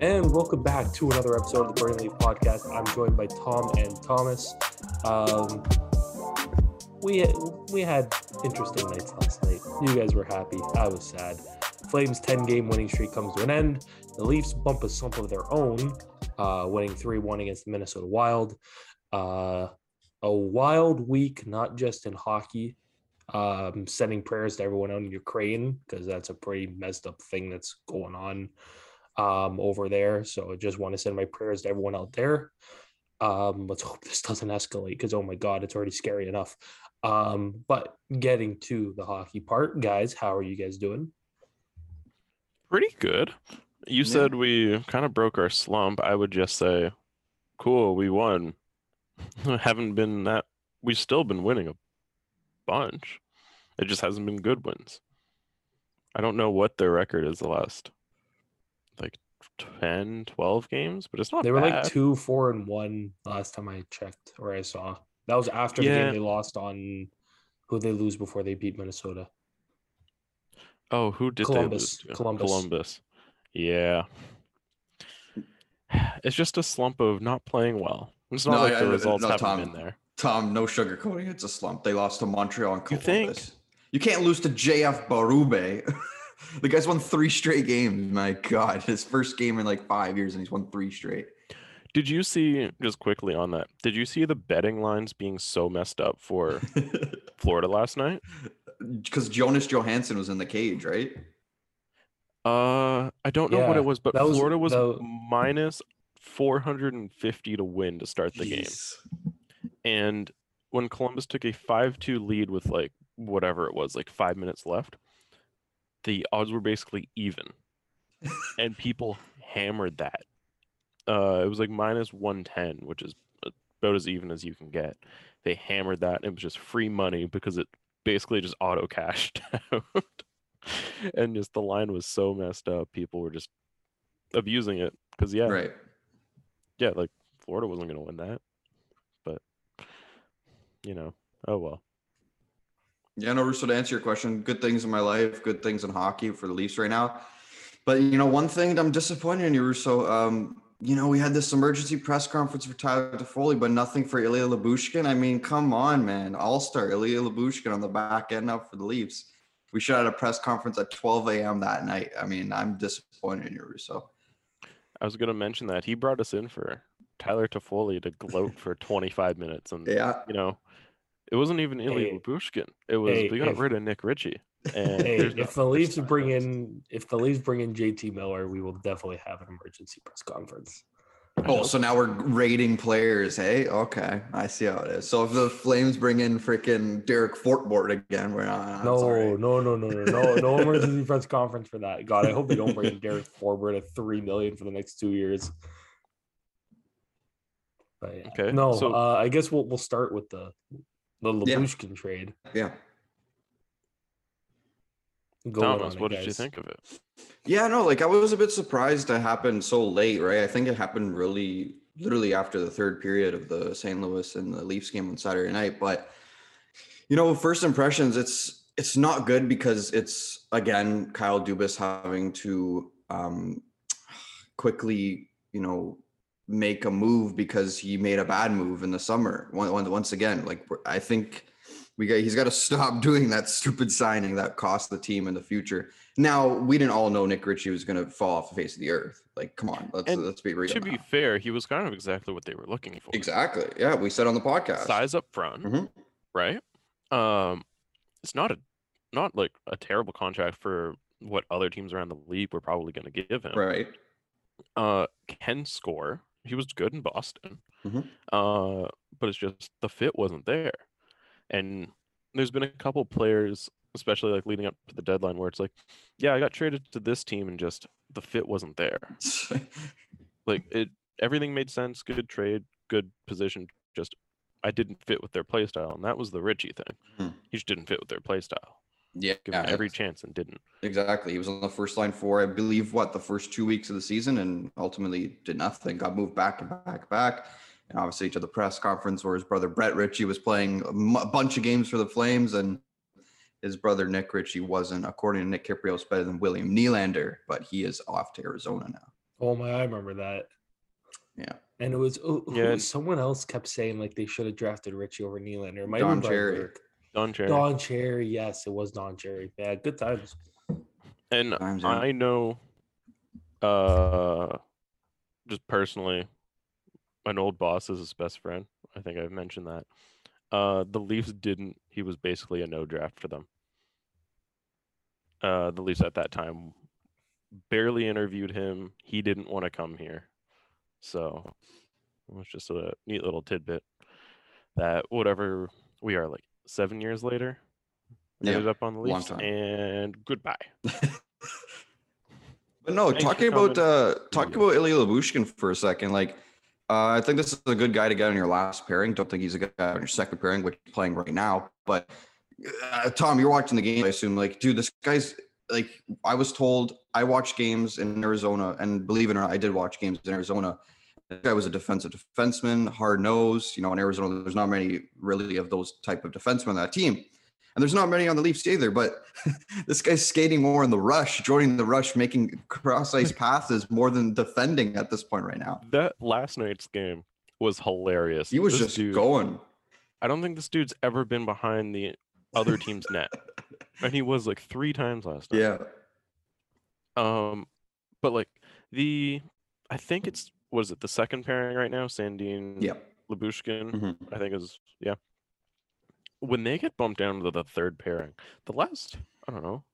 And welcome back to another episode of the Burning Leaf Podcast. I'm joined by Tom and Thomas. Um, we we had interesting nights last night. You guys were happy. I was sad. Flames 10 game winning streak comes to an end. The Leafs bump a slump of their own, uh, winning 3 1 against the Minnesota Wild. Uh, a wild week, not just in hockey. Um, sending prayers to everyone out in Ukraine because that's a pretty messed up thing that's going on um, over there. So I just want to send my prayers to everyone out there. Um, let's hope this doesn't escalate because oh my god, it's already scary enough. Um, but getting to the hockey part, guys, how are you guys doing? Pretty good. You Yeah. said we kind of broke our slump. I would just say, cool, we won. Haven't been that. We've still been winning a bunch. It just hasn't been good wins. I don't know what their record is the last 10, 12 games, but it's not They were like two, four, and one last time I checked or I saw. That was after the game they lost on who they lose before they beat Minnesota. Oh, who did Columbus. they lose to? Columbus. Columbus. Yeah. It's just a slump of not playing well. It's not No, like I- the I- results no, haven't Tom. been there. Tom, no sugarcoating. It's a slump. They lost to Montreal and You Columbus. think? You can't lose to JF Berube. the guy's won three straight games. My God, his first game in like five years, and he's won three straight. Did you see just quickly on that? Did you see the betting lines being so messed up for Florida last night? Because Jonas Johansson was in the cage, right? Uh, I don't know what it was, but was- Florida was that- minus 450 to win to start the game. And when Columbus took a 5-2 lead with like whatever it was, like 5 minutes left, the odds were basically even. and people hammered that. Uh, it was like minus 110, which is about as even as you can get. They hammered that. And it was just free money because it basically just auto cashed out. and just the line was so messed up. People were just abusing it because yeah, Right. yeah, like Florida wasn't going to win that, but you know, oh well. Yeah, no, Russo, to answer your question, good things in my life, good things in hockey for the Leafs right now. But you know, one thing that I'm disappointed in you, Russo. Um, you know, we had this emergency press conference for Tyler Toffoli, but nothing for Ilya Lyubushkin. I mean, come on, man. All-star Ilya Lyubushkin on the back end up for the Leafs. We should have had a press conference at 12 a.m. that night. I mean, I'm disappointed in you, Russo. I was going to mention that he brought us in for Tyler Toffoli to gloat for 25 minutes, and Yeah. you know, it wasn't even Ilya Hey. Lyubushkin. It was Hey, we got if- rid of Nick Ritchie. And Hey, there's no if the Leafs bring in if the Leafs bring in JT Miller, we will definitely have an emergency press conference. Oh, so now we're rating players, hey? Okay, I see how it is. So if the Flames bring in freaking Derek Forbort again, we're not. No, that's no, no, no, no, no, no emergency press conference for that. God, I hope they don't bring in Derek Forbort at three million for the next two years. But yeah. Okay, no, so- uh, I guess we'll we'll start with the the Yeah. Lyubushkin trade. Yeah. Go Thomas, on it, what did you think of it? Yeah, no, like I was a bit surprised it happened so late, right? I think it happened really literally after the third period of the St. Louis and the Leafs game on Saturday night. But you know, first impressions, it's it's not good because it's again Kyle Dubas having to um quickly, you know, make a move because he made a bad move in the summer. Once once again, like I think we got he's got to stop doing that stupid signing that cost the team in the future. Now we didn't all know Nick Ritchie was going to fall off the face of the earth. Like, come on, let's And let's be real. To be fair, he was kind of exactly what they were looking for. exactly, yeah, we said on the podcast. Size up front, Mhm. right? Um, it's not a not like a terrible contract for what other teams around the league were probably going to give him. right? uh can score. He was good in Boston. Mhm. Uh but it's just the fit wasn't there. And there's been a couple players, especially like leading up to the deadline, where it's like, yeah, I got traded to this team and just the fit wasn't there. Like it everything made sense, good trade, good position, just I didn't fit with their play style. And that was the Ritchie thing. Mhm. He just didn't fit with their play style. Yeah, Given every chance and didn't. exactly. He was on the first line for I believe what the first two weeks of the season, and ultimately did nothing. Got moved back and back, back. And obviously to the press conference where his brother Brett Ritchie was playing a bunch of games for the Flames, and his brother Nick Ritchie wasn't, according to Nick Kypreos, better than William Nylander, but he is off to Arizona now. Oh my, I remember that. Yeah. And it was oh, who- Yeah. someone else kept saying like they should have drafted Ritchie over Nylander. It might have Don Cherry. Burke. Don Cherry. Don Cherry, yes, it was Don Cherry. Yeah, good times. And Times, yeah. I know, uh, just personally, an old boss is his best friend. I think I've mentioned that. Uh, the Leafs didn't. He was basically a no draft for them. Uh, the Leafs at that time barely interviewed him. He didn't want to come here, so it was just a neat little tidbit that whatever we are like seven years later, Yeah, ended up on the Leafs, and goodbye. But no, Thanks talking about uh talking about Ilya Lyubushkin for a second, like uh, I think this is a good guy to get on your last pairing. Don't think he's a good guy on your second pairing, which he's playing right now. But uh, Tom, you're watching the game, I assume. Like, dude, this guy's like I was told I watched games in Arizona, and believe it or not, I did watch games in Arizona. This guy was a defensive defenseman, hard nose. You know, in Arizona, there's not many really of those type of defensemen on that team. And there's not many on the Leafs either, but this guy's skating more in the rush, joining the rush, making cross ice passes more than defending at this point right now. That last night's game was hilarious. He was This just dude- going. I don't think this dude's ever been behind the other team's net, and he was like three times last night. Yeah. Um, but like the, I think it's what is it the second pairing right now? Sandin, Yeah. Lyubushkin. Mhm. I think is yeah. When they get bumped down to the third pairing, the last I don't know,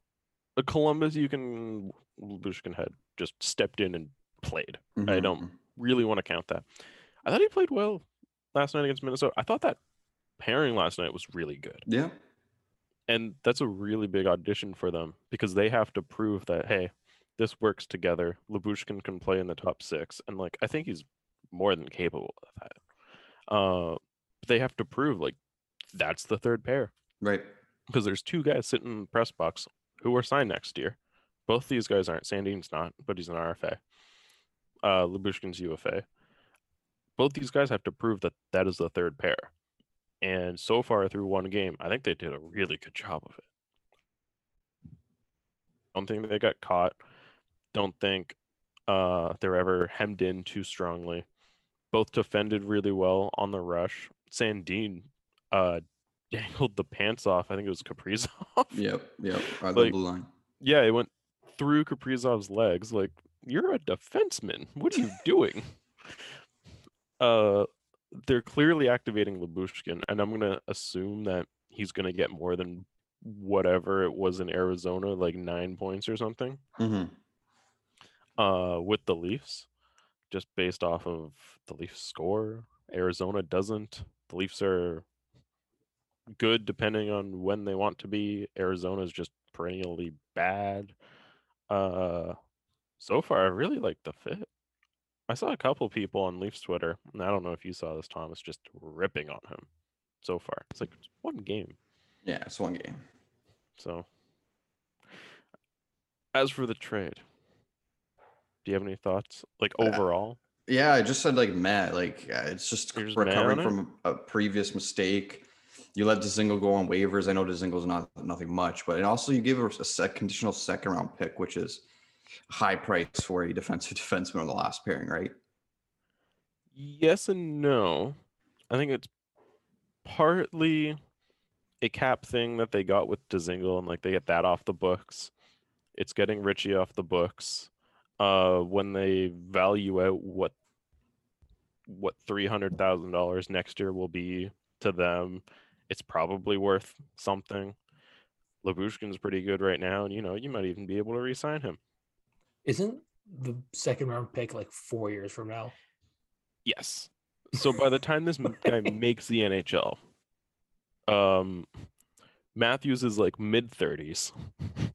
a Columbus you can Lyubushkin had just stepped in and played. I Mhm. don't really want to count that. I thought he played well last night against Minnesota. I thought that pairing last night was really good. Yeah. And that's a really big audition for them because they have to prove that, hey, this works together. Lyubushkin can play in the top six. And like I think he's more than capable of that. Uh they have to prove like that's the third pair. Right. Because there's two guys sitting in the press box who are signed next year. Both these guys aren't. Sandin's not, but he's an RFA. Uh, Lyubushkin's UFA. Both these guys have to prove that that is the third pair. And so far through one game, I think they did a really good job of it. I don't think they got caught. Don't think uh, they're ever hemmed in too strongly. Both defended really well on the rush. Sandin uh, dangled the pants off. I think it was Kaprizov. Yep. Yep. By the Like- blue line. Yeah, it went through Kaprizov's legs. Like, you're a defenseman. What are you doing? uh, they're clearly activating Lyubushkin, and I'm gonna assume that he's gonna get more than whatever it was in Arizona, like nine points or something. Mhm. Uh, with the Leafs, just based off of the Leafs score. Arizona doesn't. The Leafs are good depending on when they want to be. Arizona is just perennially bad. Uh so far I really like the fit. I saw a couple people on Leafs Twitter, and I don't know if you saw this, Thomas, just ripping on him so far. It's like it's one game. Yeah. It's one game. So as for the trade, do you have any thoughts? Like Uh, overall? Yeah, I just said like Matt, like uh, it's just You're just mad recovering on it? from a previous mistake. You let Dzingel go on waivers. I know Dzingel's not nothing much, but and also you give a sec, conditional second round pick, which is high price for a defensive defenseman on the last pairing, right? Yes and no. I think it's partly a cap thing that they got with Dzingel and like they get that off the books. It's getting Ritchie off the books. Uh when they value out what what three hundred thousand dollars next year will be to them, it's probably worth something. Lyubushkin's pretty good right now, and you know, you might even be able to re-sign him. Isn't the second round pick like four years from now? Yes. So by the time this guy makes the NHL, um, Matthews is like mid thirties,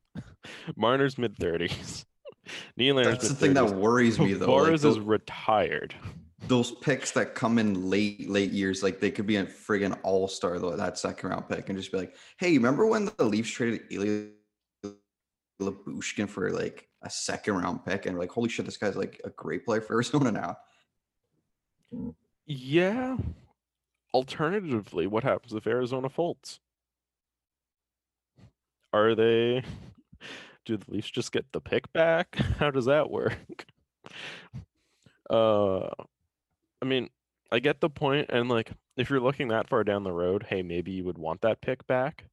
Marner's mid thirties, Nylander's That's the thing that worries me though. like, Boris those, is retired. those picks that come in late, late years, like they could be a friggin' all star though, that second round pick, and just be like, hey, remember when the Leafs traded Ilya Lyubushkin for like a second round pick, and like, holy shit, this guy's like a great player for Arizona now. Yeah. Alternatively, what happens if Arizona folds? Are they? Do the Leafs just get the pick back? How does that work? uh, I mean, I get the point, and like, if you're looking that far down the road, hey, maybe you would want that pick back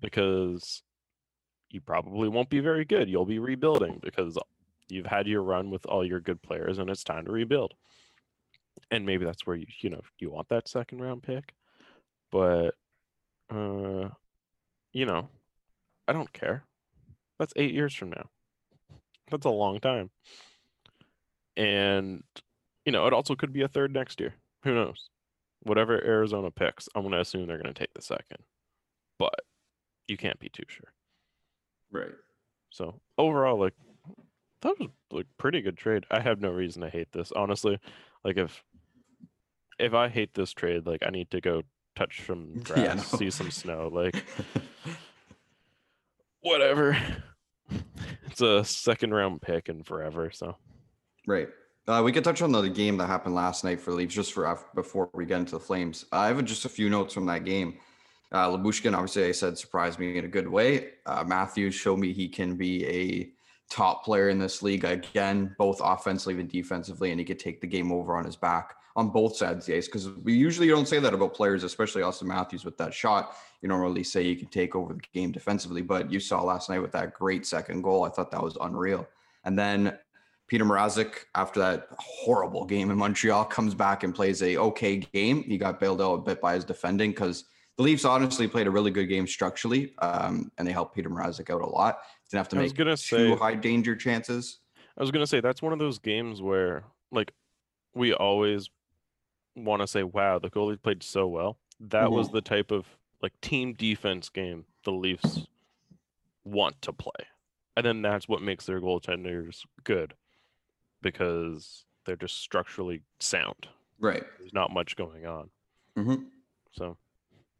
because you probably won't be very good. You'll be rebuilding because you've had your run with all your good players, and it's time to rebuild. And maybe that's where you, you know, you want that second round pick, but, uh, you know, I don't care. That's eight years from now. That's a long time. And, you know, it also could be a third next year. Who knows? Whatever Arizona picks, I'm going to assume they're going to take the second. But you can't be too sure. Right. So overall, like, that was like pretty good trade. I have no reason to hate this, honestly. Like, if if I hate this trade, like, I need to go touch some grass, Yeah, no. see some snow. Like, whatever. It's a second round pick and forever. So Right. Uh, we could touch on the game that happened last night for Leafs just for before we get into the Flames. I have just a few notes from that game. Uh, Lyubushkin, obviously, I said surprised me in a good way. Uh, Matthews showed me he can be a top player in this league again, both offensively and defensively, and he could take the game over on his back on both sides of the ice. Because we usually don't say that about players, especially Austin Matthews with that shot. You don't say you can take over the game defensively, but you saw last night with that great second goal. I thought that was unreal. And then Peter Mrazek, after that horrible game in Montreal, comes back and plays a okay game. He got bailed out a bit by his defending because the Leafs honestly played a really good game structurally, um, and they helped Peter Mrazek out a lot. Didn't have to I was make gonna two say- high danger chances. I was gonna say that's one of those games where like we always want to say, "Wow, the goalie played so well." That was Mhm. the type of like team defense game the Leafs want to play, and then that's what makes their goaltenders good because they're just structurally sound. Right. There's not much going on. hmm So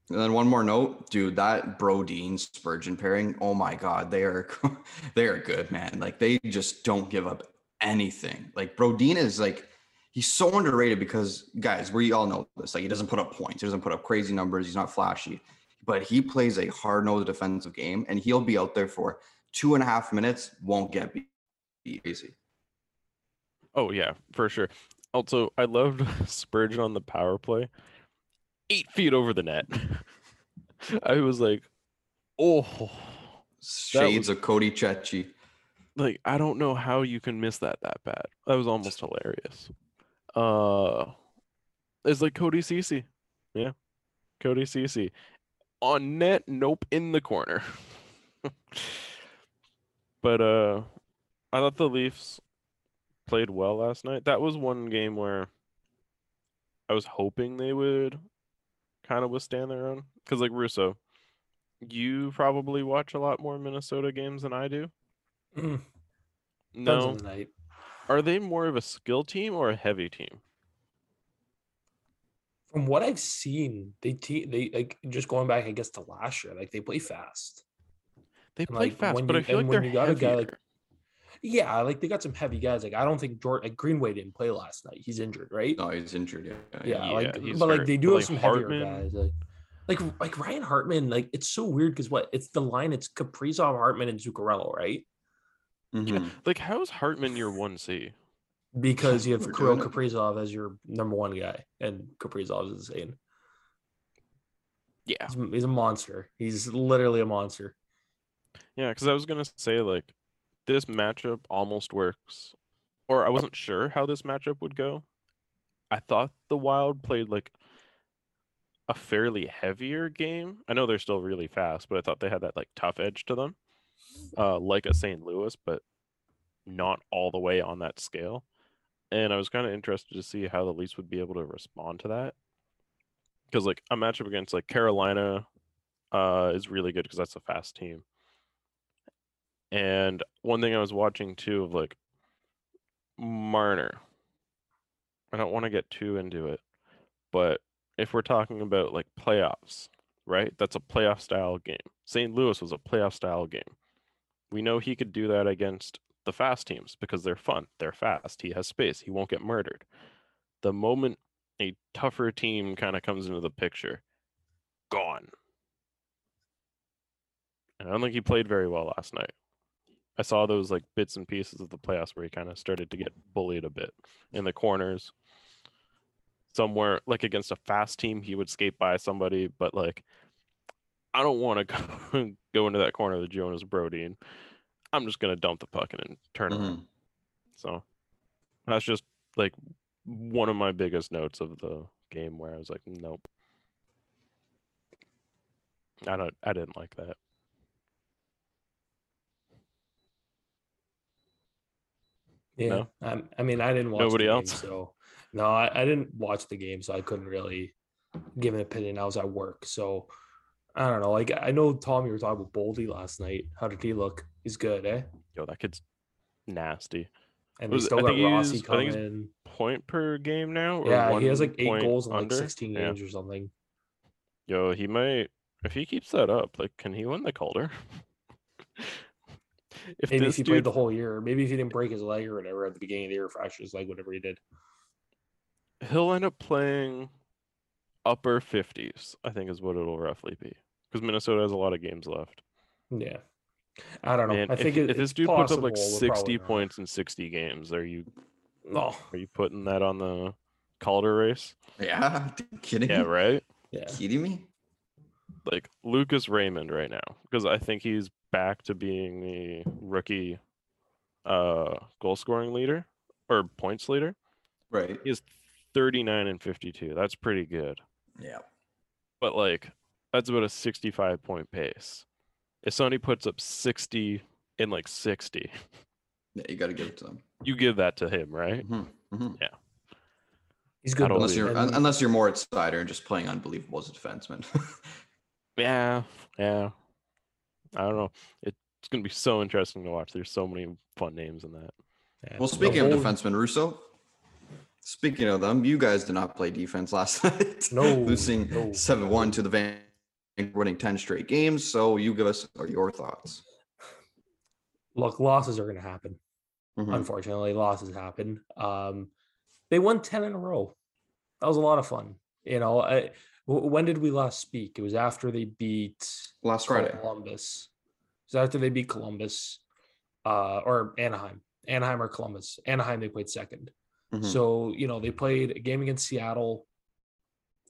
And then one more note, dude, that Brodin Spurgeon pairing, oh my god, they are they are good, man. Like they just don't give up anything. Like Brodin is like he's so underrated because guys, we all know this. Like he doesn't put up points, he doesn't put up crazy numbers, he's not flashy, but he plays a hard-nosed defensive game and he'll be out there for two and a half minutes, won't get easy. Oh yeah, for sure. Also, I loved Spurgeon on the power play. Eight feet over the net. I was like, oh, Shades of Cody Ceci. like I don't know how you can miss that that bad. That was almost hilarious. Uh, it's like Cody Ceci. Yeah, Cody Ceci on net. Nope, in the corner. but uh, I thought the Leafs played well last night. That was one game where I was hoping they would kind of withstand their own. Because like Russo, you probably watch a lot more Minnesota games than I do. Mm, No, are they more of a skill team or a heavy team? From what I've seen, they te- they like just going back, I guess, to last year. Like they play fast. They And, play like, fast, but you- I feel like they're you got a guy like- Yeah, like they got some heavy guys. Like I don't think Jordan like Greenway didn't play last night. He's injured, right? No, he's injured. Yeah. yeah, yeah, like he's but like hurt, they but, do have like, some Hartman- heavier guys. Like, like like Ryan Hartman. Like it's so weird because what it's the line. It's Kaprizov, Hartman, and Zuccarello, right? Mhm. Like, how's Hartman your one C? Because you have We're Kirill. Kaprizov as your number one guy, and Kaprizov is insane. Yeah, He's, he's a monster. He's literally a monster. yeah. Because I was gonna say like, this matchup almost works, or I wasn't sure how this matchup would go. I thought the Wild played like a fairly heavier game. I know they're still really fast, but I thought they had that like tough edge to them, uh, like a St. Louis, but not all the way on that scale. And I was kind of interested to see how the Leafs would be able to respond to that. Because like a matchup against like Carolina uh, is really good because that's a fast team. And one thing I was watching too of like Marner. I don't want to get too into it, but if we're talking about like playoffs, right? That's a playoff style game. St. Louis was a playoff style game. We know he could do that against the fast teams because they're fun, they're fast, he has space, he won't get murdered. The moment a tougher team kind of comes into the picture, gone. And I don't think he played very well last night. I saw those like bits and pieces of the playoffs where he kind of started to get bullied a bit in the corners. Somewhere like against a fast team, he would skate by somebody, but like I don't want to go, go into that corner with Jonas Brody and I'm just gonna dump the puck and turn around. Mhm. So that's just like one of my biggest notes of the game where I was like, nope. I don't I didn't like that. Yeah, No? um, I mean, I didn't watch Nobody the game, else? so no, I, I didn't watch the game, so I couldn't really give an opinion. I was at work, so I don't know. Like I know Tom, you were talking about Boldy last night. How did he look? He's good, eh? Yo, that kid's nasty. And Was- they still I got think Rossi he's- I think coming he's Point per game now? or Yeah, he has like eight goals in like under? 16 Yeah. games or something. Yo, he might if he keeps that up, like can he win the Calder? if Maybe if he played the whole year, maybe if he didn't break his leg or whatever at the beginning of the year, fracture his leg, whatever he did. he'll end up playing upper 50s, I think is what it'll roughly be. Because Minnesota has a lot of games left. Yeah, I don't know. Man, I think if, it, if this it's dude puts up like 60 points in 60 games, are you No, are you putting that on the Calder race? Yeah, kidding Yeah, right? yeah, Kidding me? Like Lucas Raymond right now, because I think he's back to being the rookie uh goal scoring leader or points leader. Right. He is 39 and 52. That's pretty good. Yeah. But like that's about a 65 point pace. If somebody puts up 60 in like 60, Yeah, you got to give it to them. you give that to him, right? Mhm, mhm. he's good. Unless you're unless you're Moritz Seider and just playing unbelievable as a defenseman. Yeah, yeah. I don't know. It's gonna be so interesting to watch. There's so many fun names in that. yeah. well, The speaking of whole- defensemen, Russo. Speaking of them, you guys did not play defense last night. No, losing no. seven one to the Van, winning ten straight games. So you give us your thoughts. look, losses are going to happen. Mhm. Unfortunately, losses happen. Um, they won ten in a row. That was a lot of fun. You know, I, w- when did we last speak? It was after they beat Last Friday. Columbus. It was after they beat Columbus, uh, or Anaheim, Anaheim or Columbus. Anaheim they played 2nd Mhm. So you know they played a game against Seattle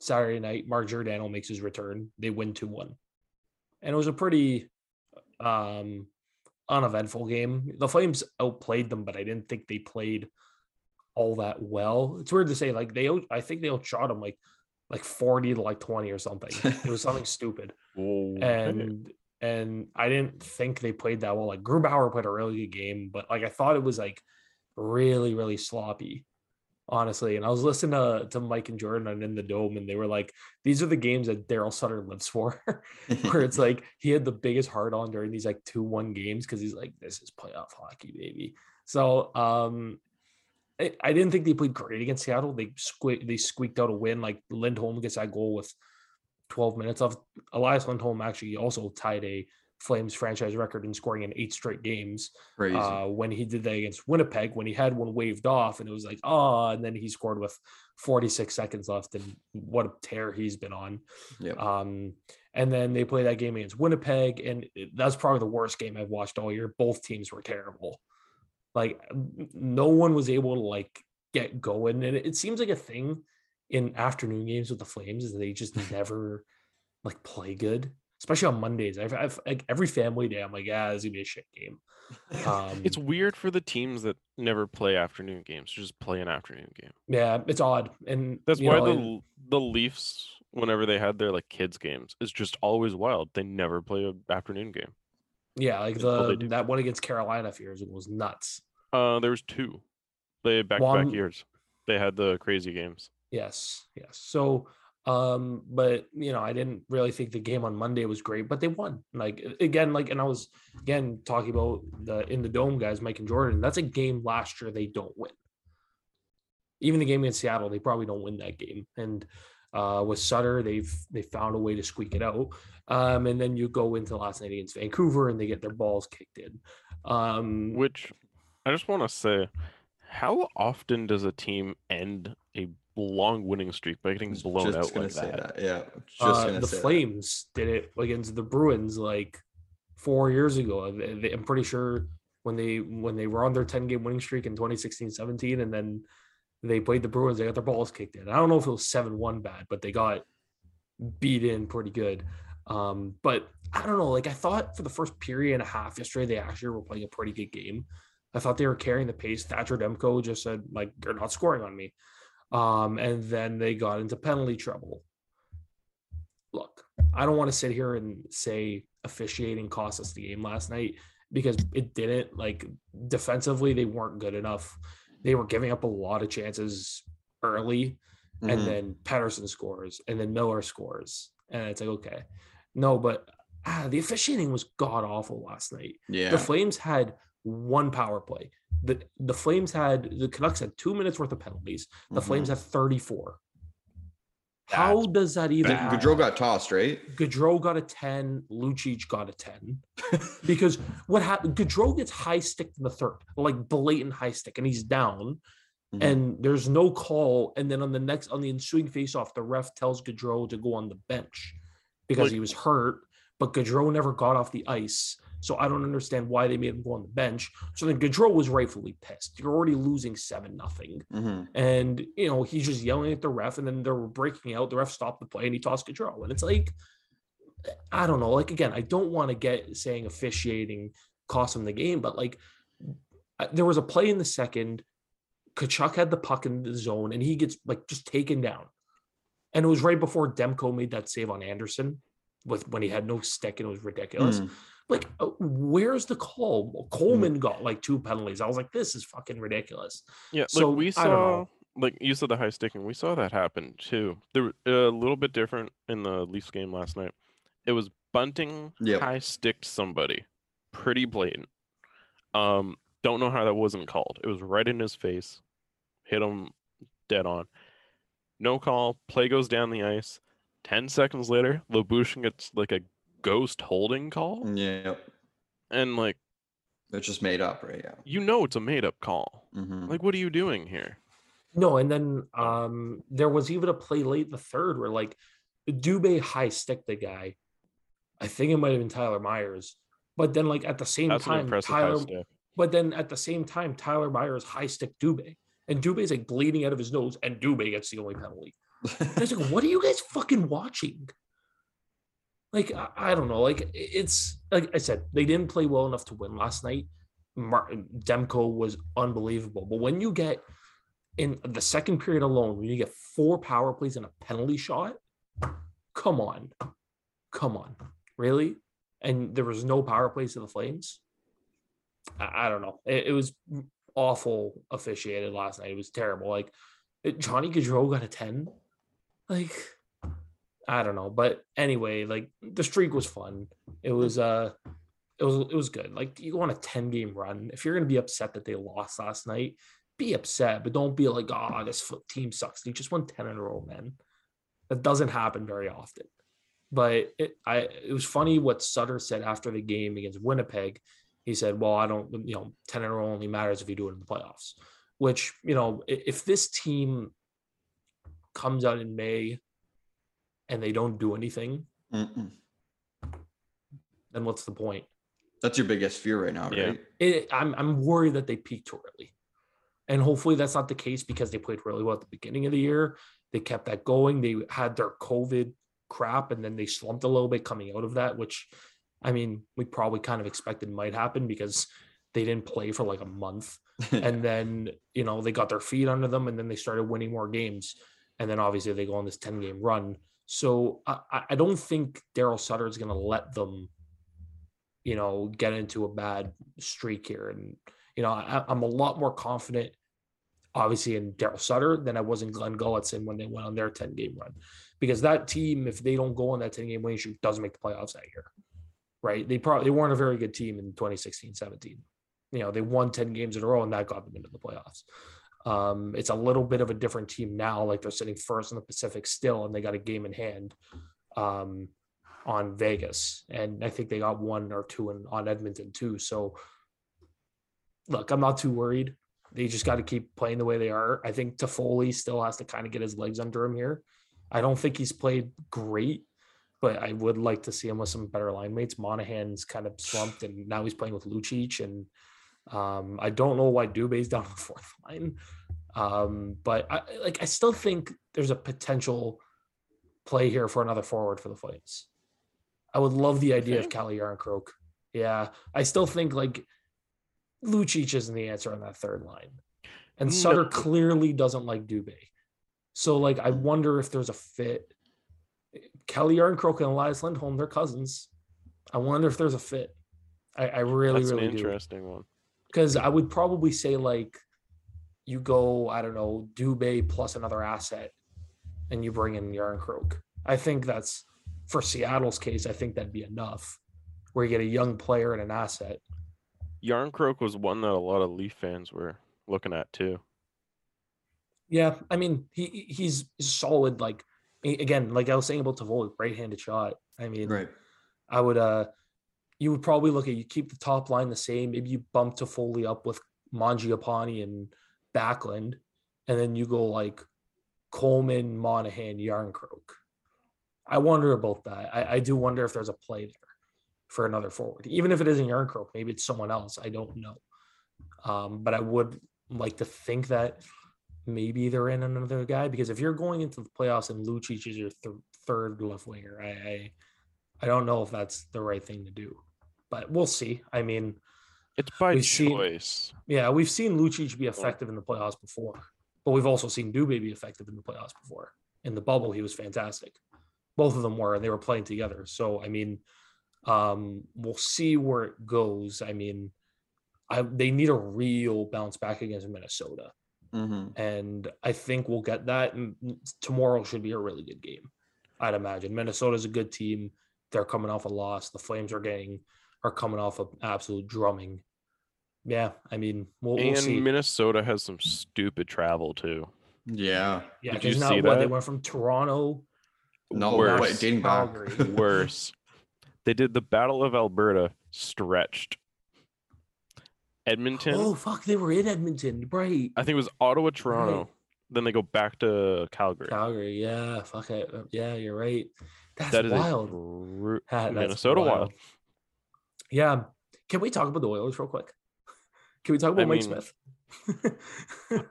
Saturday night. Mark Giordano makes his return. They win two one, and it was a pretty um uneventful game. The Flames outplayed them, but I didn't think they played all that well. It's weird to say like they I think they outshot them like like 40 to like 20 or something. It was something stupid and and I didn't think they played that well. Like Grubauer played a really good game, but like I thought it was like really really sloppy, honestly. And I was listening to to Mike and Jordan on in the dome, and they were like, "These are the games that Daryl Sutter lives for." Where it's like he had the biggest heart on during these like two one games because he's like, "This is playoff hockey, baby." So um. I I didn't think they played great against Seattle. They squeaked, they squeaked out a win. Like Lindholm gets that goal with 12 minutes of Elias Lindholm actually also tied a Flames franchise record in scoring in eight straight games uh, when he did that against Winnipeg when he had one waved off and it was like oh and then he scored with 46 seconds left and what a tear he's been on Yep. um and then they play that game against Winnipeg and that's probably the worst game I've watched all year both teams were terrible like no one was able to like get going and it, it seems like a thing in afternoon games with the Flames is they just never like play good especially on Mondays I've, I've like every family day I'm like yeah this is gonna be a shit game um it's weird for the teams that never play afternoon games to just play an afternoon game. yeah it's odd and That's why know, the the Leafs, whenever they had their like kids games, is just always wild. They never play an afternoon game. yeah like the that one against Carolina a few years ago was nuts Uh, there was two. They back to One- back years. They had the crazy games. Yes, yes. So, um, but you know, I didn't really think the game on Monday was great, but they won. Like again, like, and I was again talking about the in the dome guys, Mike and Jordan. That's a game last year they don't win. Even the game against Seattle, they probably don't win that game. And uh, with Sutter, they've they found a way to squeak it out. Um, and then you go into last night against Vancouver, and they get their balls kicked in. Um, Which I just want to say, how often does a team end a long winning streak by getting Was blown just out gonna like say that? that. Yeah. Just uh, the say that. Flames did it against the Bruins like four years ago. They- they- I'm pretty sure when they when they were on their 10 game winning streak in 2016-17 and then they played the Bruins, they got their balls kicked in. I don't know if it was 7-1 bad, but they got beat in pretty good. Um, but I don't know, like I thought for the first period and a half yesterday, they actually were playing a pretty good game. I thought they were carrying the pace. Thatcher Demko just said, like, they're not scoring on me. Um, and then they got into penalty trouble. Look, I don't want to sit here and say officiating cost us the game last night because it didn't. Like defensively, they weren't good enough. They were giving up a lot of chances early, Mhm. and then Pettersson scores, and then Miller scores, and it's like okay, no, but ah, the officiating was god awful last night. yeah. The Flames had one power play. The the Flames had the Canucks had two minutes worth of penalties. The Mhm. Flames have 34. How does that even Gaudreau got tossed, right? Gaudreau got a 10, Lucic got a 10. because what happened, Gaudreau gets high sticked in the third, like blatant high stick, and he's down, Mhm. and there's no call. And then on the next, on the ensuing faceoff, the ref tells Gaudreau to go on the bench because Like- he was hurt, but Gaudreau never got off the ice. So I don't understand why they made him go on the bench. So then Gaudreau was rightfully pissed. You're already losing seven nothing. Mhm. And you know, he's just yelling at the ref, and then they were breaking out. The ref stopped the play and he tossed Gaudreau. And it's like, I don't know. Like again, I don't want to get saying officiating cost him the game, but like there was a play in the second. Tkachuk had the puck in the zone and he gets like just taken down. And it was right before Demko made that save on Anderson with when he had no stick and it was ridiculous. Mhm. Like, uh, where's the call? Coleman got like two penalties. I was like, this is fucking ridiculous. Yeah, So, like we I don't know. saw, like you said, the high sticking. We saw that happen too. They were a little bit different in the Leafs game last night. It was Bunting Yep. high sticked somebody, pretty blatant. Um, don't know how that wasn't called. It was right in his face, hit him dead on. No call. Play goes down the ice. Ten seconds later, Lyubushkin gets like a ghost holding call, Yep. and like It's just made up, right? Yeah. you know it's a made up call. Mhm. Like, what are you doing here? No, and then um there was even a play late in the third where like Dubé high stick the guy. I think it might have been Tyler Myers. But then like at the same That's time, impressive Tyler but then at the same time, Tyler Myers high stick Dubé. And Dubé's like bleeding out of his nose, and Dubé gets the only penalty. And it's like, what are you guys fucking watching? Like, I, I don't know. Like, it's like I said, they didn't play well enough to win last night. Martin, Demko was unbelievable. But when you get in the second period alone, when you get four power plays and a penalty shot, come on. Come on. Really? And there was no power plays to the Flames. I, I don't know. It, it was awful officiated last night. It was terrible. Like, Johnny Gaudreau got a 10 like i don't know but anyway like the streak was fun. It was uh it was it was good. Like you go on a 10 game run if you're gonna be upset that they lost last night be upset but don't be like oh this team sucks. They just won 10 in a row man. That doesn't happen very often. But it i it was funny what sutter said after the game against winnipeg. He said well i don't you know 10 in a row only matters if you do it in the playoffs which you know if this team comes out in May and they don't do anything, Mm-mm. then what's the point? That's your biggest fear right now, Yeah. right? It, I'm I'm worried that they peaked too early, and hopefully that's not the case because they played really well at the beginning of the year. They kept that going. They had their COVID crap, and then they slumped a little bit coming out of that, which, I mean, we probably kind of expected might happen because they didn't play for like a month, and then you know they got their feet under them, and then they started winning more games, and then obviously they go on this ten game run. So I, I- don't think Daryl Sutter is going to let them, you know, get into a bad streak here. And you know, I, I'm a lot more confident, obviously, in Daryl Sutter than I was in Glen Gulutzan when they went on their 10 game run, because that team, if they don't go on that 10 game winning streak, doesn't make the playoffs that year, right? They probably they weren't a very good team in 2016, 17. You know, they won 10 games in a row, and that got them into the playoffs. Um, it's a little bit of a different team now. Like they're sitting first in the Pacific still, and they got a game in hand um, on Vegas, and I think they got one or two in, on Edmonton too. So, look, I'm not too worried. They just got to keep playing the way they are. I think Toffoli still has to kind of get his legs under him here. I don't think he's played great, but I would like to see him with some better line mates. Monahan's kind of slumped, and now he's playing with Lucic, and Um, I don't know why Dubé's down on the fourth line. Um, but I like I still think there's a potential play here for another forward for the Flames. I would love the idea of think? Calle Järnkrok. Yeah, I still think like Lucic isn't the answer on that third line, and Sutter No. clearly doesn't like Dubé. So like, I wonder if there's a fit. Calle Järnkrok and Elias Lindholm, they're cousins. I wonder if there's a fit. I, I really, That's really an do interesting one. Because I would probably say like you go, I don't know, Dubé plus another asset, and you bring in Järnkrok. I think that's for Seattle's case. I think that'd be enough, where you get a young player and an asset. Järnkrok was one that a lot of Leaf fans were looking at too. Yeah, I mean he he's solid. Like again, like I was saying about Tavoy, right-handed shot. I mean, Right. I would uh you would probably look at you keep the top line the same. Maybe you bump Toffoli up with Mangiapane and Backlund, and then you go like Coleman, Monahan, Järnkrok. I wonder about that. I, I do wonder if there's a play there for another forward. Even if it isn't Järnkrok, maybe it's someone else. I don't know. Um, but I would like to think that maybe they're in another guy because if you're going into the playoffs and Lucic is your th- third left winger, I, I I don't know if that's the right thing to do, but we'll see. I mean, It's by We've seen- choice. yeah, we've seen Lucic be effective in the playoffs before, but we've also seen Dubé be effective in the playoffs before. In the bubble, he was fantastic. Both of them were, and they were playing together. So, I mean, um, we'll see where it goes. I mean, I they need a real bounce back against Minnesota, hmm and I think we'll get that. And tomorrow should be a really good game. I'd imagine Minnesota's a good team. They're coming off a loss. The Flames are getting are coming off an absolute drumming. Yeah, I mean, we'll, we'll and see. Minnesota has some stupid travel too. Yeah. Yeah, Did you because now see what they went from Toronto. No, Worse. wait, dating back. Calgary. Worse. they did the Battle of Alberta stretched. Edmonton. Oh fuck, they were in Edmonton, right? I think it was Ottawa, Toronto. Then they go back to Calgary. Calgary, yeah, fuck it, yeah, you're right. That's That is wild. a bru- Ha- that's Minnesota wild. Yeah, can we talk about the Oilers real quick? Can we talk about I Mike mean- Smith?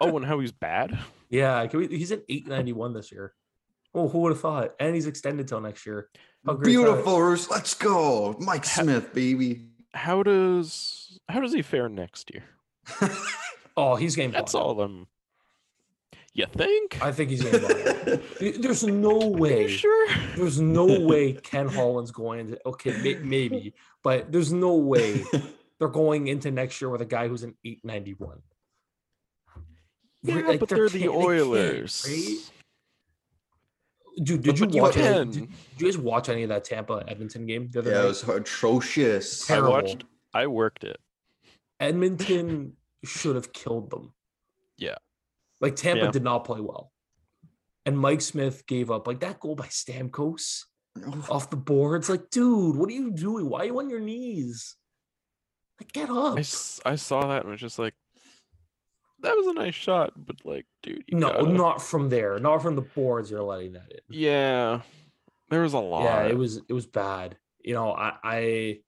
Oh, and how he's bad. yeah, can we? He's at eight ninety one this year. Oh, who would have thought? And he's extended till next year. How great? Beautiful, Roos. Let's go. Mike Ha- Smith, baby. How does how does he fare next year? Oh, he's game. That's bought. all them. You think? I think he's game. bought. There's no Are way. you sure? There's no way Ken Holland's going into okay, may, maybe, but there's no way they're going into next year with a guy who's an 891. Yeah, Like, but they're the they can't, Oilers. right? Dude, did But you watch? Any, did, did you guys watch any of that Tampa Edmonton game the other yeah, night? it was atrocious. I Terrible. watched. I worked it. Edmonton should have killed them. Yeah. Like Tampa Yeah. did not play well. And Mike Smith gave up like that goal by Stamkos off the boards. Like, dude, what are you doing? Why are you on your knees? Like, get up. I saw that and was just like, that was a nice shot, but like, dude, No, gotta- not from there. Not from the boards. You're letting that in. Yeah, there was a lot. Yeah, it was it was bad. You know, I I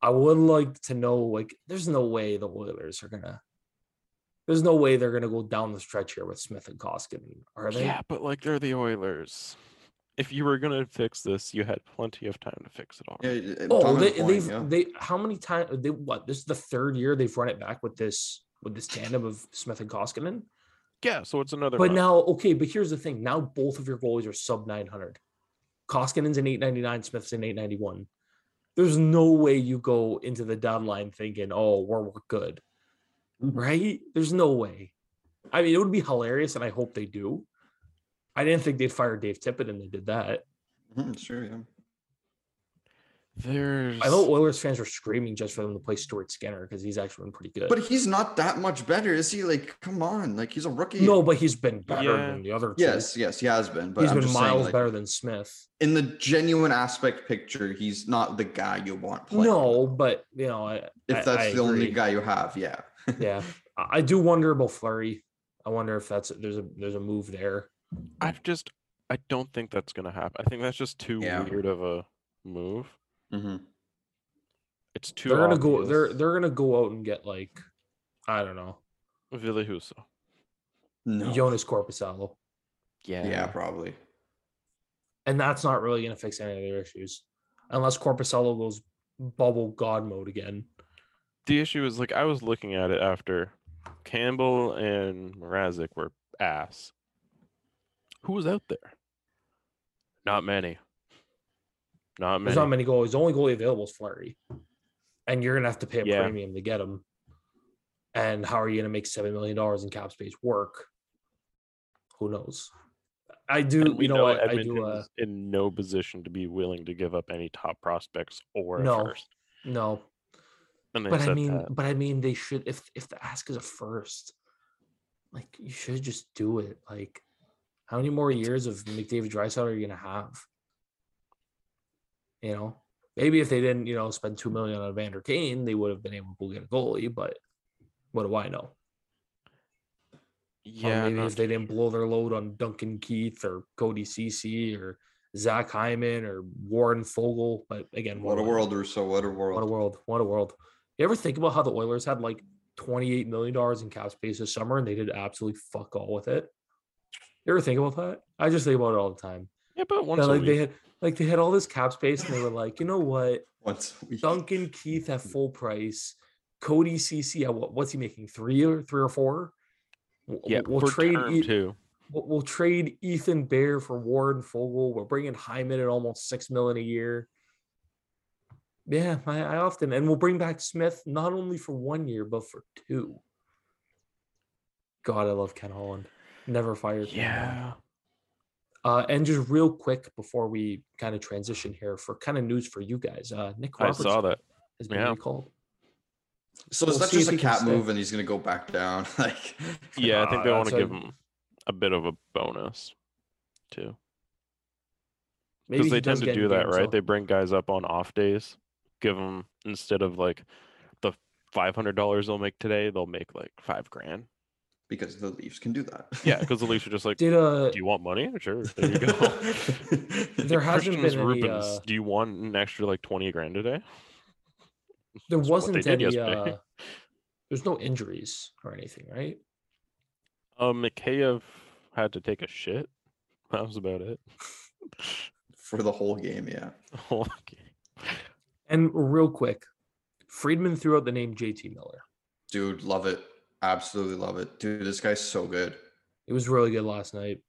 I would like to know like there's no way the Oilers are gonna there's no way they're gonna go down the stretch here with Smith and Koskinen, are they? Yeah, but like they're the Oilers. If you were gonna fix this, you had plenty of time to fix it already. Yeah, Oh, they, point, they've yeah. they how many times they what this is the third year they've run it back with this with this tandem of Smith and Koskinen. Yeah, so it's another. But run. now, okay, but here's the thing: now both of your goalies are sub 900. Koskinen's an 899, Smith's an 891. There's no way you go into the deadline thinking, "Oh, we're, we're good," right? There's no way. I mean, it would be hilarious, and I hope they do. I didn't think they'd fire Dave Tippett, and they did that. Mhm, sure, yeah. there's. I know Oilers fans are screaming just for them to play Stuart Skinner because he's actually been pretty good. But he's not that much better, is he? Like, come on, like he's a rookie. no, but he's been better Yeah. than the other two. Yes, yes, he has been. But he's I'm been just miles saying, like, better than Smith. in the genuine aspect picture, he's not the guy you want playing. No, but you know, I, if that's I the only guy you have, yeah. Yeah i I do wonder about Fleury i wonder if that's there's a there's a move there I've just. I don't think that's gonna happen. I think that's just too Yeah. weird of a move. Mm-hmm. It's too. they're gonna go. obvious. They're they're gonna go out and get like, I don't know, Ville Husso. No. Joonas Korpisalo, Yeah. Yeah, probably. and that's not really gonna fix any of their issues, unless Corpusalo goes bubble god mode again. The issue is like I was looking at it after Campbell and Mrazek were ass. Who was out there? Not many. Not many. There's not many goalies. The only goalie available is Fleury, and you're gonna have to pay a Yeah. premium to get him. And how are you gonna make seven million dollars in cap space work? Who knows? I do. We You know, know what? I Edmonton's do. Uh, in no position to be willing to give up any top prospects or No. first. no, And they but said I mean, that. but I mean, they should. If if the ask is a first, like you should just do it. Like, how many more years of McDavid Draisaitl are you gonna have? You know, maybe if they didn't, you know, spend two million on Vander Kane, they would have been able to get a goalie. But what do I know? Or yeah, maybe if they didn't blow their load on Duncan Keith or Cody Ceci or Zach Hyman or Warren Foegele. But again, What a do I know? world, Russo. What a world. What a world. What a world. You ever think about how the Oilers had like $28 million in cap space this summer and they did absolutely fuck all with it? You ever think about that? I just think about it all the time. Yeah, but once That, a like they week. had like they had all this cap space and they were like, you know what? Once. Duncan Keith at full price, Cody Ceci at what what's he making? Three or three or four? W- yeah, we'll trade term E- too. We'll, we'll trade Ethan Bear for Warren Foegele. We're bringing Hyman at almost six million a year. Yeah, I, I often and we'll bring back Smith not only for one year but for two. God, I love Ken Holland. Never fire Ken Yeah. Uh, and just real quick before we kind of transition here for kind of news for you guys, uh, Nick I saw that. has been Yeah. recalled. So We'll is that just a he can cat stay. move and he's gonna go back down? like Yeah, I think they Uh, want to that's give a- him a bit of a bonus too. Because they tend to do that, right? though. They bring guys up on off days, give them instead of like the five hundred dollars they'll make today, they'll make like five grand. because the Leafs can do that. Yeah, because the Leafs are just like, Did uh do you want money? Sure, there you go. there hasn't Christians been any Rubens, uh, do you want an extra like twenty grand today? there That's wasn't any uh there's no injuries or anything, right? Um, Mikheyev had to take a shit. That was about it. for the whole game. Yeah. Okay. And real quick, Friedman threw out the name JT Miller. Dude, love it. Absolutely love it. Dude, this guy's so good. It was really good last night.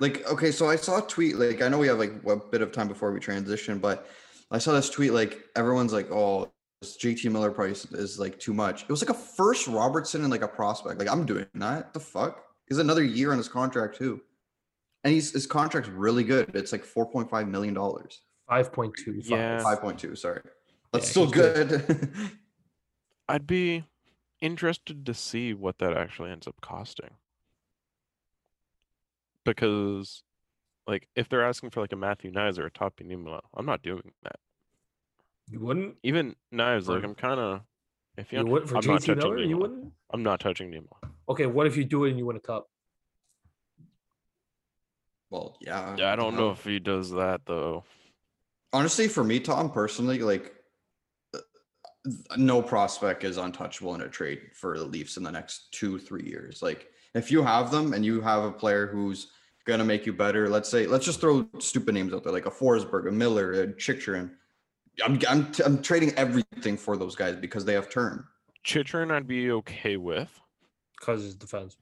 Like, okay, so I saw a tweet. Like, I know we have like a bit of time before we transition, but I saw this tweet. Like, everyone's like, "Oh, this JT Miller price is like too much." It was like a first Robertson and like a prospect. Like, I'm doing that. The fuck? He's another year on his contract too, and he's his contract's really good. It's like 4.5 million dollars. 5.25. Yeah. 5.2. Sorry, that's Yeah, still good. good. I'd be interested to see what that actually ends up costing. Because, like, if they're asking for like a Matthew Knies or a Topi Niemelä, I'm not doing that. You wouldn't? Even Knies, like, I'm kind of. If You you, would for I'm not JT touching Miller? You wouldn't? I'm not touching Nemo. Okay, what if you do it and you win a cup? well, yeah. Yeah, I don't know know. if he does that though. Honestly for me tom personally like uh, no prospect is untouchable in a trade for the leafs in the next two three years like if you have them and you have a player who's gonna make you better let's say let's just throw stupid names out there like a forsberg a miller a Chychrun. I'm, I'm, t- I'm trading everything for those guys because they have term Chychrun, I'd be okay with Because it's defense.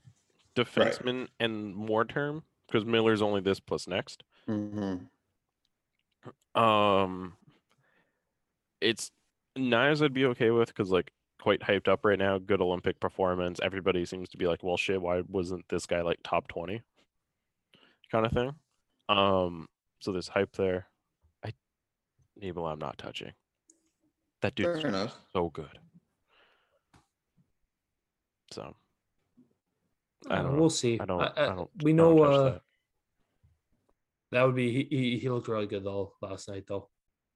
defenseman and more term because Miller's only this plus next. Mhm. Um, it's Knies I'd be okay with because like quite hyped up right now. Good Olympic performance. Everybody seems to be like, well, shit, why wasn't this guy like top twenty? Kind of thing. Um, so there's hype there. I Nebel, I'm not touching. That dude's fair enough so good. So I Uh, don't know. we'll see. I don't. I- I, I- don't. we I don't know uh, that. that would be he, he he looked really good though last night though.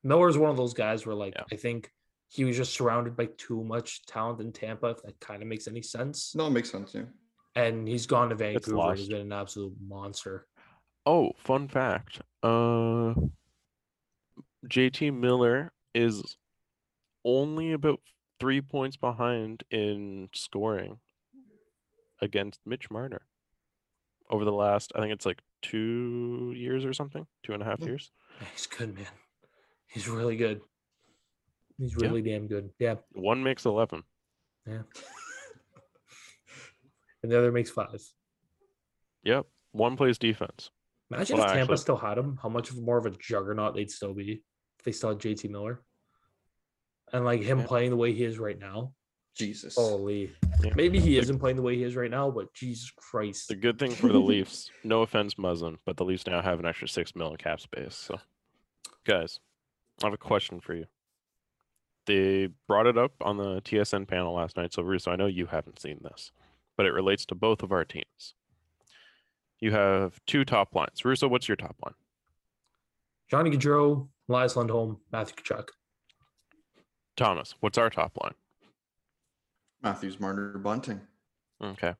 Miller Miller's one of those guys where like Yeah. I think he was just surrounded by too much talent in Tampa, if that kind of makes any sense. no it makes sense yeah And he's gone to Vancouver He's been an absolute monster. Oh, fun fact. Uh JT Miller is only about three points behind in scoring against Mitch Marner over the last, I think it's like two years or something, two and a half Yeah. years. He's good, man. He's really good. He's Yeah. really damn good. Yeah. One makes 11. Yeah. And the other makes five. Yep. One plays defense. Imagine Well, if Tampa actually- still had him, how much of more of a juggernaut they'd still be if they still had JT Miller. And like him Yeah. playing the way he is right now. Jesus. Oh, Holy. Yeah. Maybe he isn't playing the way he is right now, but Jesus Christ. The good thing for the Leafs, no offense, Muzzin, but the Leafs now have an extra six million cap space. So, guys, I have a question for you. They brought it up on the TSN panel last night. So, Russo, I know you haven't seen this, but it relates to both of our teams. You have two top lines. Russo, what's your top line? Johnny Gaudreau, Elias Lindholm, Matthew Tkachuk. Thomas, what's our top line? Matthews, Marner, Bunting. Okay.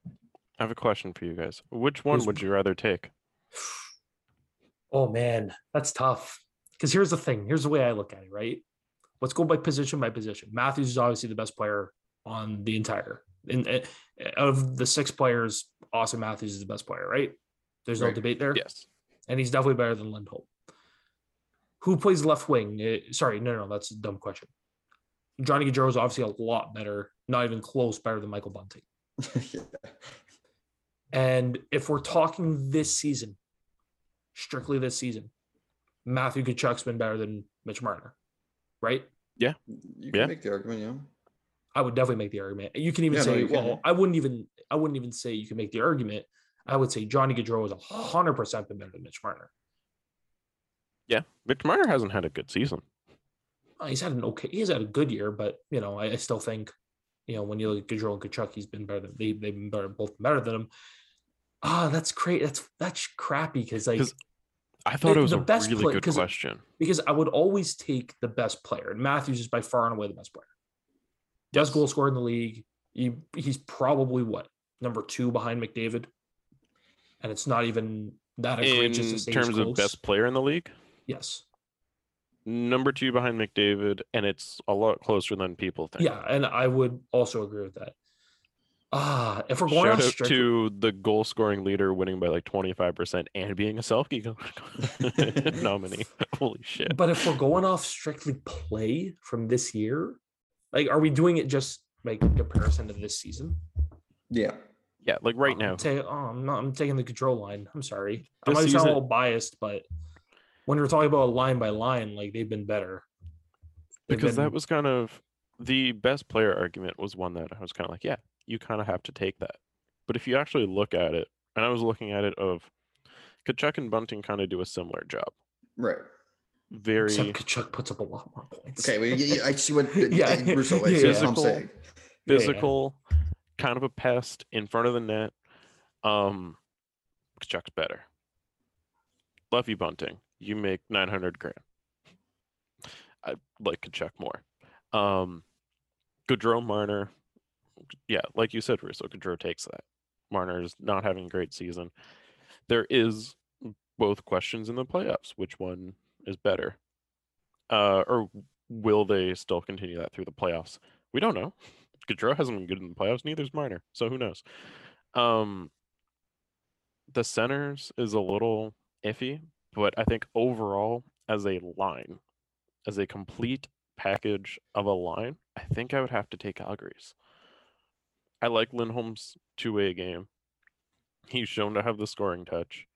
I have a question for you guys. Which one Who's- would you rather take? Oh man, that's tough. Because here's the thing. Here's the way I look at it, right? Let's go by position by position. Matthews is obviously the best player on the entire. In, eh, of the six players, Austin Matthews is the best player, right? There's no Right. debate there. Yes. and he's definitely better than Lindholm. Who plays left wing? Uh, sorry, no, no, that's a dumb question. Johnny Gaudreau is obviously a lot better, not even close better than Michael Bunting. yeah. And if we're talking this season, strictly this season, Matthew Tkachuk's been better than Mitch Marner, right? Yeah. You can Yeah. make the argument, yeah. I would definitely make the argument. You can even Yeah, no, say, can. well, I wouldn't even, I wouldn't even say you can make the argument. I would say Johnny Gaudreau is hundred percent been better than Mitch Marner. Yeah. Mitch Marner hasn't had a good season. Uh, he's had an okay, he's had a good year, but you know, I, I still think, you know, when you look at Gaudreau and Tkachuk, he's been better than they, they've been better, both better than him. Ah, that's great. That's that's crappy because like 'Cause I thought it was the a best really play- good question. because I would always take the best player, and Matthews is by far and away the best player. Does goal scorer in the league. He, he's probably what number two behind McDavid, and it's not even that egregious In terms of best player in the league, Yes, number two behind McDavid, and it's a lot closer than people think. yeah, and I would also agree with that. Ah, if we're going Shout on out strict, to the goal scoring leader winning by like 25% and being a Selke nominee. Holy shit. But if we're going off strictly play from this year, like, are we doing it just like comparison to this season? Yeah. Yeah, like right now. I'm, ta- oh, I'm not. I'm taking the control line. I'm sorry. I This might sound a little biased, but when you're talking about line by line, like they've been better. They've because that was kind of the best player argument was one that I was kind of like, yeah, you kind of have to take that. But if you actually look at it, and I was looking at it of Tkachuk and Bunting kind of do a similar job. Right. Very except Tkachuk puts up a lot more points. Okay. Well, y- y- I see what. Yeah, yeah. Russo, I yeah, see yeah. what I'm Physical. saying. Yeah, yeah. physical, kind of a pest in front of the net. Um, Tkachuk's better. Love you, Bunting. You make 900 grand. I like to check more. Um, Gaudreau Marner, yeah, like you said, Russo, Gaudreau takes that. Marner is not having a great season. There is both questions in the playoffs. Which one is better? Uh, or will they still continue that through the playoffs? We don't know. Gaudreau hasn't been good in the playoffs, neither's Marner. So who knows? Um, the centers is a little iffy, but I think overall, as a line, as a complete package of a line, I think I would have to take Calgary's. I like Lindholm's two way game. He's shown to have the scoring touch.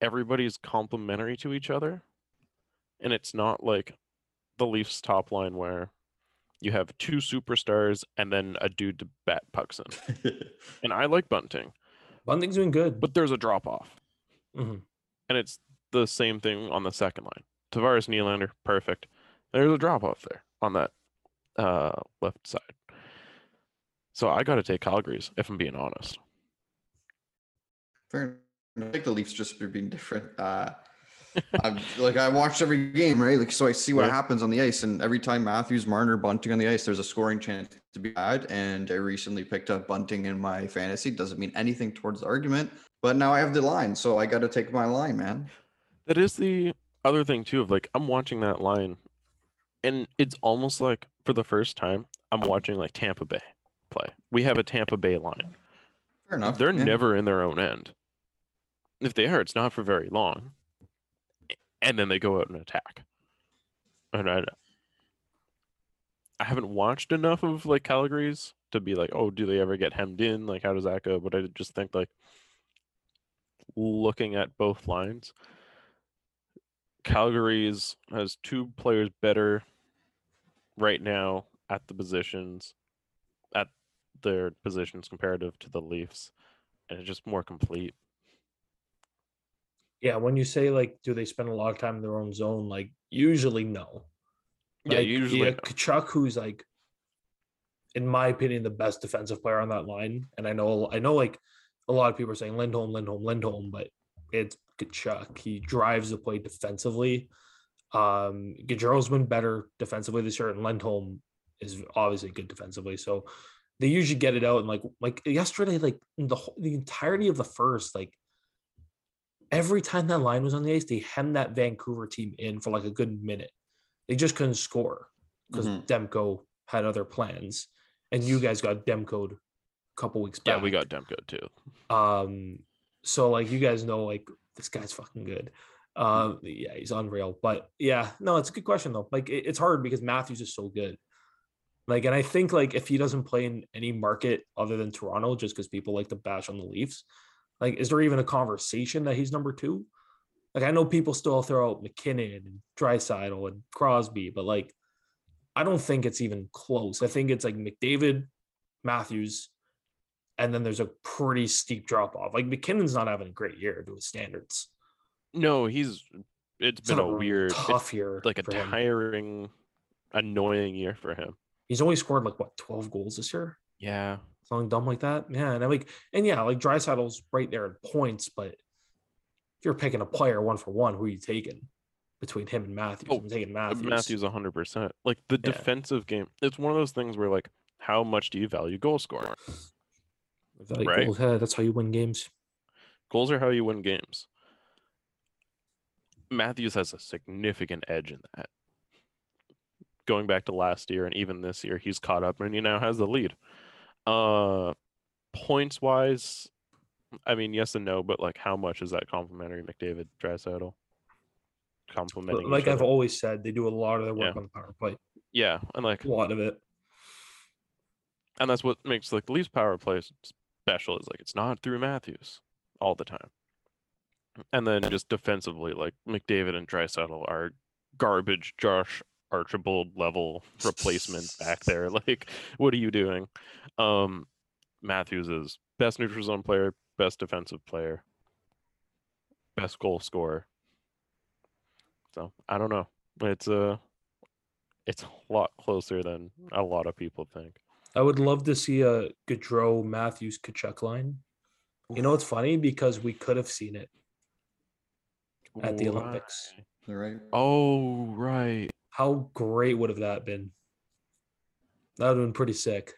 Everybody's complementary to each other. And it's not like the Leafs top line where you have two superstars and then a dude to bat pucks in. And I like Bunting, Bunting's doing good. but there's a drop off. Mhm. And it's the same thing on the second line. Tavares Nylander, perfect. There's a drop off there on that uh, left side. So I got to take Calgary's if I'm being honest. Fair. enough. I think the Leafs just for being different. Uh, I'm, like I watched every game, right? Like so, I see what happens on the ice, and every time Matthews, Marner, Bunting on the ice, there's a scoring chance to be had. And I recently picked up Bunting in my fantasy. Doesn't mean anything towards the argument, but now I have the line, so I got to take my line, man. That is the other thing too of like I'm watching that line and it's almost like for the first time I'm watching like Tampa Bay play. We have a Tampa Bay line. Fair enough. They're yeah. never in their own end. If they are, it's not for very long. And then they go out and attack. And I, I haven't watched enough of like Calgary's to be like, oh, do they ever get hemmed in? Like, how does that go? But I just think like looking at both lines, Calgary's has two players better right now at the positions, at their positions comparative to the Leafs, and it's just more complete. Yeah, when you say like, do they spend a lot of time in their own zone? Like, usually no. Yeah, Like, usually yeah. Tkachuk, who's like, in my opinion, the best defensive player on that line. And I know, I know, like a lot of people are saying Lindholm, Lindholm, Lindholm, but it's Tkachuk. He drives the play defensively. Um, Gaudreau's been better defensively this year, and Lindholm is obviously good defensively. So they usually get it out. And like, like yesterday, like the whole, the entirety of the first, like every time that line was on the ice, they hemmed that Vancouver team in for like a good minute. They just couldn't score because Mhm. Demko had other plans, and you guys got Demkoed a couple weeks back. Yeah, we got Demko too. Um, so like you guys know, like this guy's fucking good. Um, yeah, he's unreal. But yeah, no, it's a good question though. Like it- it's hard because Matthews is so good. Like, and I think like if he doesn't play in any market other than Toronto, just because people like to bash on the Leafs, like, is there even a conversation that he's number two? Like, I know people still throw out MacKinnon and Draisaitl and Crosby, but like, I don't think it's even close. I think it's like McDavid, Matthews, and then there's a pretty steep drop off. Like MacKinnon's not having a great year to his standards. No, he's. It's It's been had a weird, tough year. like a for him. tiring, annoying year for him. He's only scored like what 12 goals this year. Yeah, Something dumb like that. Yeah, and I like, and yeah, like Draisaitl's right there in points, but if you're picking a player one for one, who are you taking between him and Matthews? Oh, I'm taking Uh, Matthews. Matthews, hundred percent. Like the Yeah. defensive game, it's one of those things where like, how much do you value goal scoring? Like, right. goals, that's how you win games. Goals are how you win games. Matthews has a significant edge in that. Going back to last year and even this year, he's caught up and he now has the lead. Uh, points wise, I mean, yes and no, but like, how much is that complimentary McDavid Draisaitl? Complimenting, Like I've other? always said, they do a lot of their work Yeah. on the power play. yeah, and like, A lot of it. and that's what makes like the Leafs power play special is like it's not through Matthews all the time. And then just defensively, like McDavid and Draisaitl are garbage Josh Archibald level replacements back there. Like, what are you doing? Um Matthews is best neutral zone player, best defensive player, best goal scorer. So I don't know. It's a it's a lot closer than a lot of people think. I would love to see a Gaudreau Matthews Tkachuk line. You know, it's funny because we could have seen it at the Olympics. Right. Right. Oh, right. How great would have that been? That would have been pretty sick.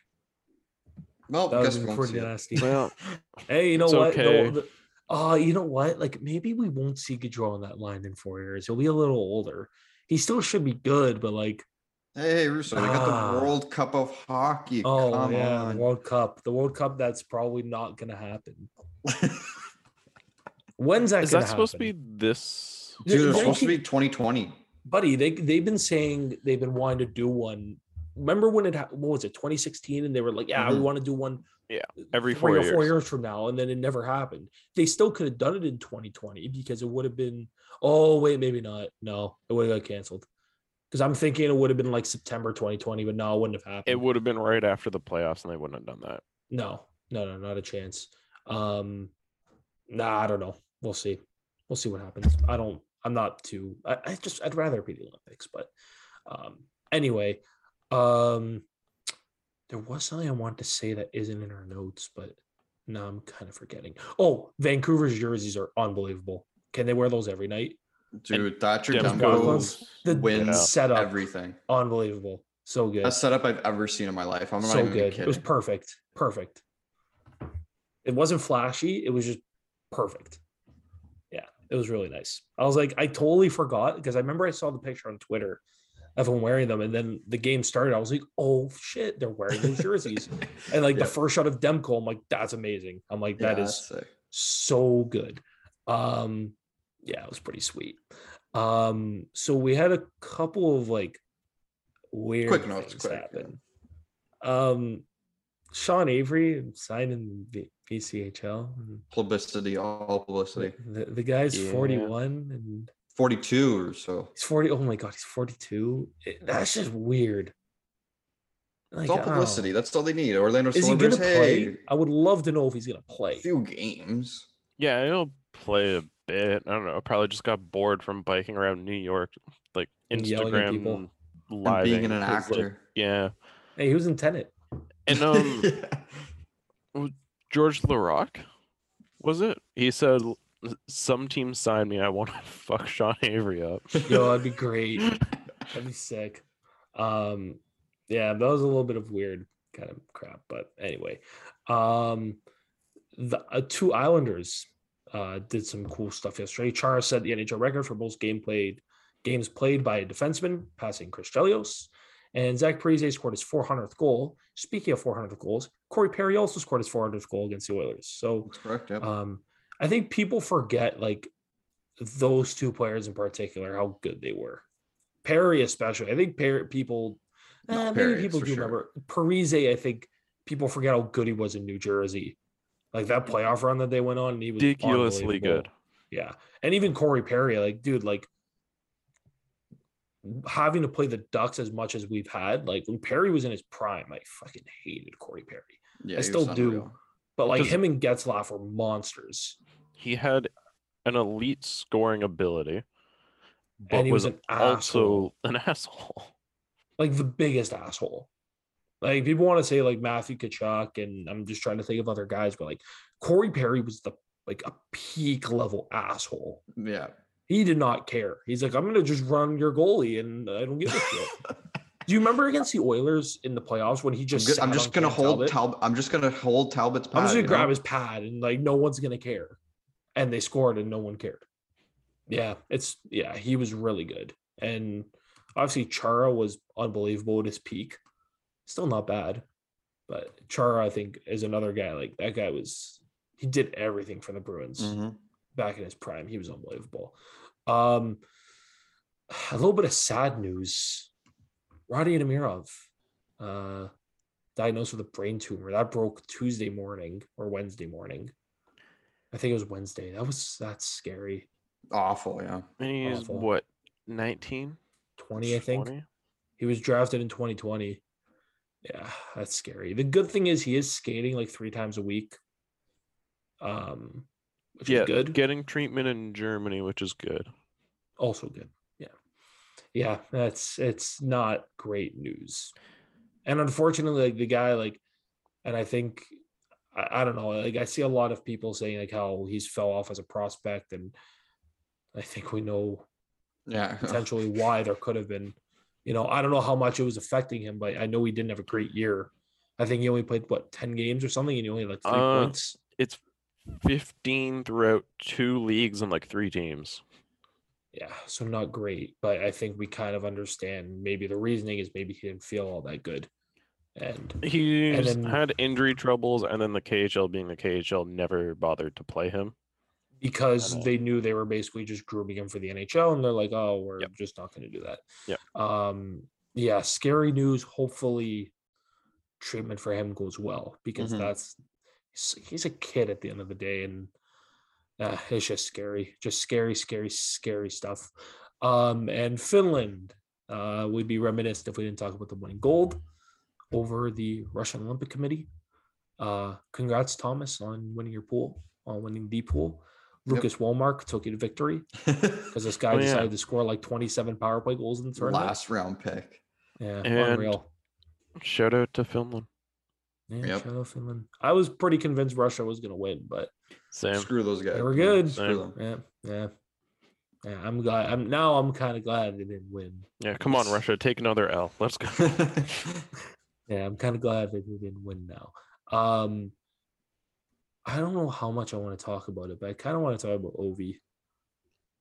Well, That would guess have we won't see pretty it. nasty. Well, Hey, you know It's what? okay. The, uh, you know what? Like maybe we won't see Gaudreau on that line in four years. He'll be a little older. He still should be good, but like, Hey, hey, Russo, we got Ah. the World Cup of Hockey. oh Come yeah, on. the World Cup. The World Cup that's probably not gonna happen. When's that is gonna that supposed to be this? They're- Dude, it's they're supposed to be 2020. buddy they they've been saying they've been wanting to do one remember when it what was it 2016 and they were like yeah we Mhm. want to do one Yeah, every four or four years. years from now and then it never happened. They still could have done it in 2020 because it would have been oh wait maybe not. No it would have got canceled. Because i'm thinking it would have been like september 2020 but no it wouldn't have happened It would have been right after the playoffs, and they wouldn't have done that. no no no not a chance. Um nah i don't know. We'll see. We'll see what happens. I don't i'm not too i, I just i'd rather be the olympics but um anyway um there was something i wanted to say that isn't in our notes but now i'm kind of forgetting oh vancouver's jerseys are unbelievable can they wear those every night Dude, Thatcher Demko- Demko the wins setup everything. unbelievable so good Best setup I've ever seen in my life. I'm not so even good. kidding. It was perfect. Perfect. It wasn't flashy. It was just perfect. Yeah, it was really nice. I was like, I totally forgot because I remember I saw the picture on Twitter everyone wearing them. And then the game started. I was like, oh shit, they're wearing those jerseys. and like Yeah. the first shot of Demko, I'm like, that's amazing. I'm like, that Yeah, is so good. Um, yeah, it was pretty sweet. Um, so we had a couple of like weird Quick notes, quick, yeah. happen. Um, Sean Avery signed in the ECHL. publicity, all publicity. The, the guy's Yeah. 41 and 42 or so. he's 40. Oh my god, he's 42. That's just weird. Like, It's all I don't publicity. That's all they need. Orlando Is he gonna Celebrities, play? hey, I would love to know if he's gonna play. a few games. Yeah, he'll play a bit. I don't know. Probably just got bored from biking around New York, like And yelling at people. Instagram live. being an actor. yeah, Hey, he was in Tenet. and um, Yeah. George Laraque, was it? He said, "L- "Some team signed me. I want to fuck Sean Avery up." Yo, that'd be great. That'd be sick. Um, yeah, that was a little bit of weird kind of crap, but anyway, um, the uh, two Islanders uh did some cool stuff yesterday. Chara set the NHL record for most game played games played by a defenseman, passing Chris Chelios. And Zach Parise scored his 400th goal. Speaking of 400 goals, Corey Perry also scored his 400th goal against the Oilers. So That's correct. Yep. um, I think people forget like those two players in particular how good they were. Perry, especially. I think Perry people, No, eh, Perry, maybe people do sure. remember Parise. I think people forget how good he was in New Jersey, like that playoff run that they went on. And he was Ridiculously good. Yeah, and even Corey Perry, like dude, like having to play the Ducks as much as we've had. Like when Perry was in his prime, I fucking hated Corey Perry. yeah, I still do. unreal. But like him and Getzlaff were monsters. He had an elite scoring ability, but And he was was, an asshole. also an asshole. like the biggest asshole. Like people want to say like Matthew Tkachuk, and I'm just trying to think of other guys, but like Corey Perry was the like a peak level asshole. Yeah. He did not care. He's like, I'm gonna just run your goalie, and I don't give a shit. Do you remember against the Oilers in the playoffs when he I'm, just? good- sat I'm just on gonna Cam hold Talbot? Talbot. I'm just gonna hold Talbot's pad. I'm just gonna grab know? his pad, and like no one's gonna care. And they scored, and no one cared. Yeah, it's yeah, he was really good, and obviously Chara was unbelievable at his peak. Still not bad, but Chara I think is another guy. Like that guy was, he did everything for the Bruins Mhm. back in his prime. He was unbelievable. Um, a little bit of sad news. Rodion Amirov, uh, diagnosed with a brain tumor. That broke Tuesday morning or Wednesday morning. I think it was Wednesday. That was that's scary. Awful. Yeah. And he's Awful. what, 19? 20, I think. 20? He was drafted in 2020. Yeah, that's scary. The good thing is he is skating like three times a week. Um, which Yeah, is good. getting treatment in Germany, which is good. also good. Yeah. That's it's not great news. And unfortunately, like the guy, like, and I think I, I don't know, like I see a lot of people saying like how he's fell off as a prospect, and I think we know Yeah. potentially why there could have been, you know, I don't know how much it was affecting him, but I know he didn't have a great year. I think he only played what 10 games or something, and he only had like three Uh, points. It's 15 throughout two leagues and like three teams. Yeah, so not great, but I think we kind of understand maybe the reasoning is maybe he didn't feel all that good. And he had injury troubles, and then the KHL being the KHL never bothered to play him. because they knew they were basically just grooming him for the NHL and they're like, oh, we're Yep. just not going to do that. Yep. Um, yeah, scary news. Hopefully, treatment for him goes well because Mhm. that's he's, he's a kid at the end of the day, and uh, it's just scary, just scary, scary, scary stuff. Um, and Finland, uh, would be reminiscent if we didn't talk about them winning gold over the Russian Olympic Committee. Uh, congrats, Thomas, on winning your pool, on winning the pool. Yep. Lucas Wallmark took you to victory because this guy Oh, yeah. decided to score like 27 power play goals in the tournament. Last round pick. Yeah, And- unreal. Shout out to Finland. Yeah, Yep. shout out Finland. I was pretty convinced Russia was going to win, but Same. Screw those guys. They were man. good. Screw yeah, yeah, yeah. I'm glad. I'm now. I'm kind of glad they didn't win. Yeah, come on, Russia, take another L. Let's go. Yeah, I'm kind of glad that they didn't win now. Um, I don't know how much I want to talk about it, but I kind of want to talk about Ovi.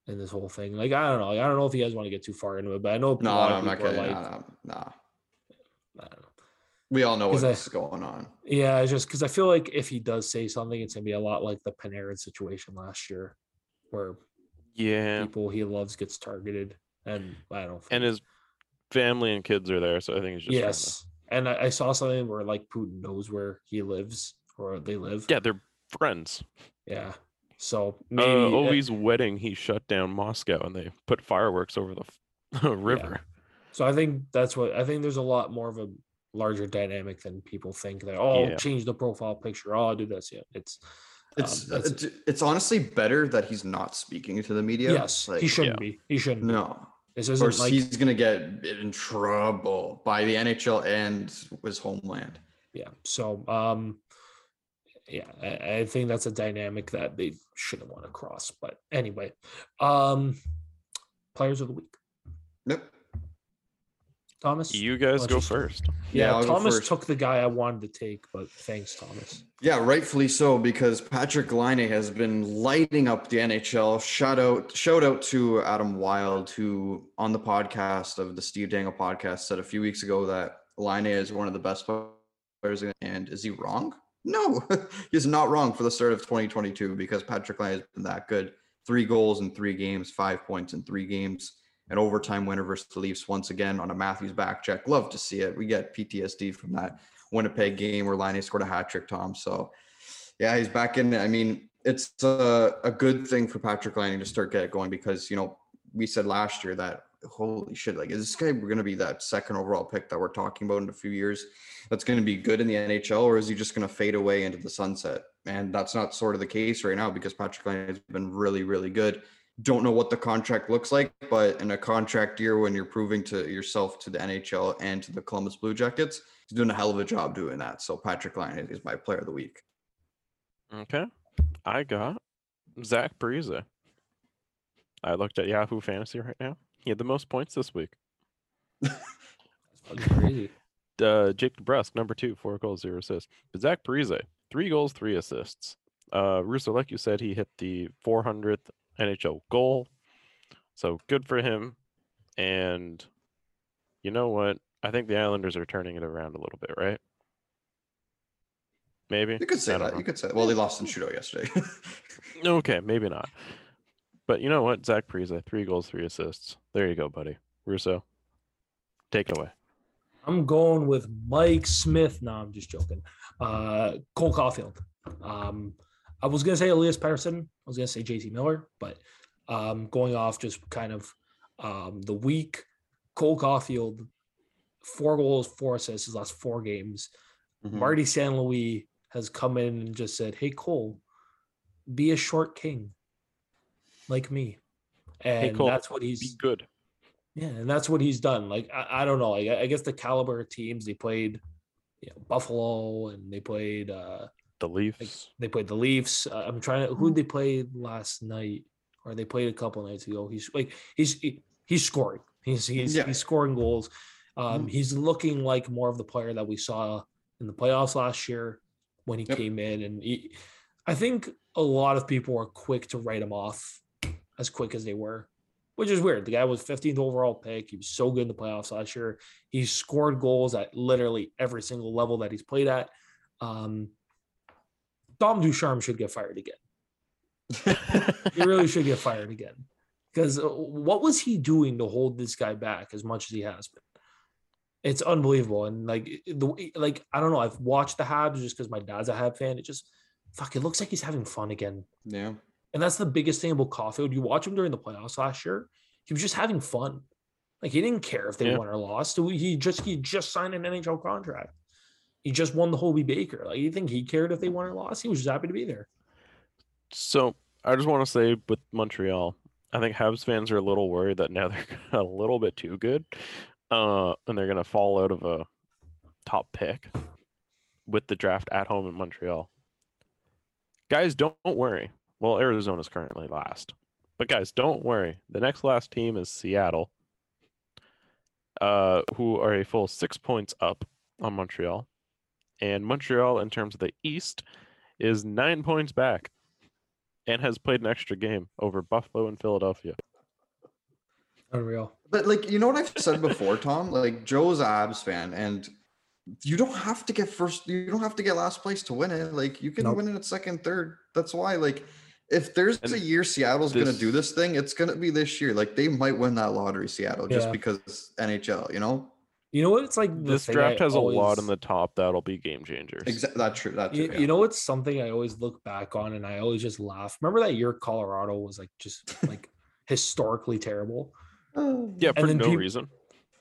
and this whole thing. Like I don't know. I don't know if you guys want to get too far into it, but I know a No, lot no, of I'm not people are kidding. like, Nah, nah, nah. I don't know. We all know what's I- going on. Yeah, it's just because I feel like if he does say something, it's gonna be a lot like the Panarin situation last year, where Yeah. people he loves gets targeted, and I don't. And his family and kids are there, so I think it's just trying to- yes, and I, I saw something where like Putin knows where he lives or they live. Yeah, they're friends. yeah. So Uh, maybe uh, Ovi's wedding, he shut down Moscow and they put fireworks over the f- river. So I think that's what I think. There's a lot more of a larger dynamic than people think. That oh, Yeah. change the profile picture. Oh, I'll do this. Yeah, it's It's um, uh, it's, it's honestly better that he's not speaking to the media. yes, Like, he shouldn't yeah. be. He shouldn't. be. No, This isn't course like he's gonna get in trouble by the NHL and his homeland. yeah. So um, yeah, I, I think that's a dynamic that they shouldn't want to cross. But anyway, um, players of the week. Yep. Thomas. You guys go first. yeah, Yeah, Thomas first. took the guy I wanted to take, but thanks, Thomas. Yeah, rightfully so, because Patrik Laine has been lighting up the NHL. Shout out, shout out to Adam Wylde, who on the podcast of the Steve Dangle podcast said a few weeks ago that Laine is one of the best players. And is he wrong? No, he's not wrong for the start of 2022 because Patrik Laine has been that good. Three goals in three games, five points in three games, an overtime winner versus the Leafs once again on a Matthews back check. Love to see it. We get PTSD from that Winnipeg game where Laine scored a hat trick, Tom. So, yeah, he's back in. I mean, it's a, a good thing for Patrik Laine to start get going because, you know, we said last year that, holy shit, like, is this guy going to be that second overall pick that we're talking about in a few years that's going to be good in the NHL or is he just going to fade away into the sunset? And that's not sort of the case right now because Patrik Laine has been really, really good. Don't know what the contract looks like, but in a contract year when you're proving to yourself to the NHL and to the Columbus Blue Jackets, he's doing a hell of a job doing that. So Patrik Laine is my player of the week. Okay. I got Zach Parise. I looked at Yahoo Fantasy right now. He had the most points this week. That's crazy. Uh, Jake DeBrusk, number two, four goals, zero assists. But Zach Parise, three goals, three assists. Uh, Russo, like you said, he hit the 400th NHL goal. So good for him. And you know what? I think the Islanders are turning it around a little bit, right? Maybe. You could say that. know. You could say. Well, they lost in shootout yesterday. Okay, maybe not. But you know what? Zach Parise, three goals, three assists. There you go, buddy. Russo, take it away. I'm going with Mike Smith. No, I'm just joking. Uh, Cole Caufield. Um, I was gonna say Elias Pettersson. I was gonna say JT Miller, but um, going off just kind of um, the week, Cole Caufield, four goals, four assists his last four games. Mhm. Marty San Louis has come in and just said, "Hey Cole, be a short king, like me," and Cole, that's what Be he's good. yeah, and that's what he's done. Like I, I don't know. Like, I, I guess the caliber of teams they played, you know, Buffalo, and they played uh The Leafs. they played the Leafs. Uh, I'm trying to who did they played last night, or they played a couple nights ago. He's like he's he- he's scoring. He's he's Yeah. he's scoring goals. Um, Mhm. he's looking like more of the player that we saw in the playoffs last year when he Yep. came in, and he, I think a lot of people were quick to write him off as quick as they were, which is weird. The guy was 15th overall pick. He was so good in the playoffs last year. He scored goals at literally every single level that he's played at. Um, Dom Ducharme should get fired again. He really should get fired again. Because uh, what was he doing to hold this guy back as much as he has been? It's unbelievable. And like the like, I don't know. I've watched the Habs just because my dad's a Hab fan. It just fuck. It looks like he's having fun again. yeah. And that's the biggest thing about Caufield. You watch him during the playoffs last year, he was just having fun. Like he didn't care if they Yeah. won or lost. He just he just signed an NHL contract. He just won the Hobey Baker. Like you think he cared if they won or lost? He was just happy to be there. So I just want to say with Montreal, I think Habs fans are a little worried that now they're a little bit too good, uh, and they're gonna fall out of a top pick with the draft at home in Montreal. Guys, don't, don't worry. Well, Arizona's currently last, but guys, don't worry. The next last team is Seattle, uh, who are a full six points up on Montreal, and Montreal in terms of the East is nine points back and has played an extra game over Buffalo and Philadelphia. Unreal. But like you know what I've said before, Tom. Like Joe's a Abs fan, and you don't have to get first. You don't have to get last place to win it. Like you can Nope. win it at second, third. That's why. Like if there's And a year Seattle's gonna do this thing, it's gonna be this year. Like they might win that lottery, Seattle, just Yeah. because NHL. You know. You know what? It's like This draft I has a lot in the top that'll be game changers. Exactly. That's true. That's true. You, yeah. you know what's something I always look back on and I always just laugh. Remember that year Colorado was like just like historically terrible. Oh. Yeah, for no peop- reason.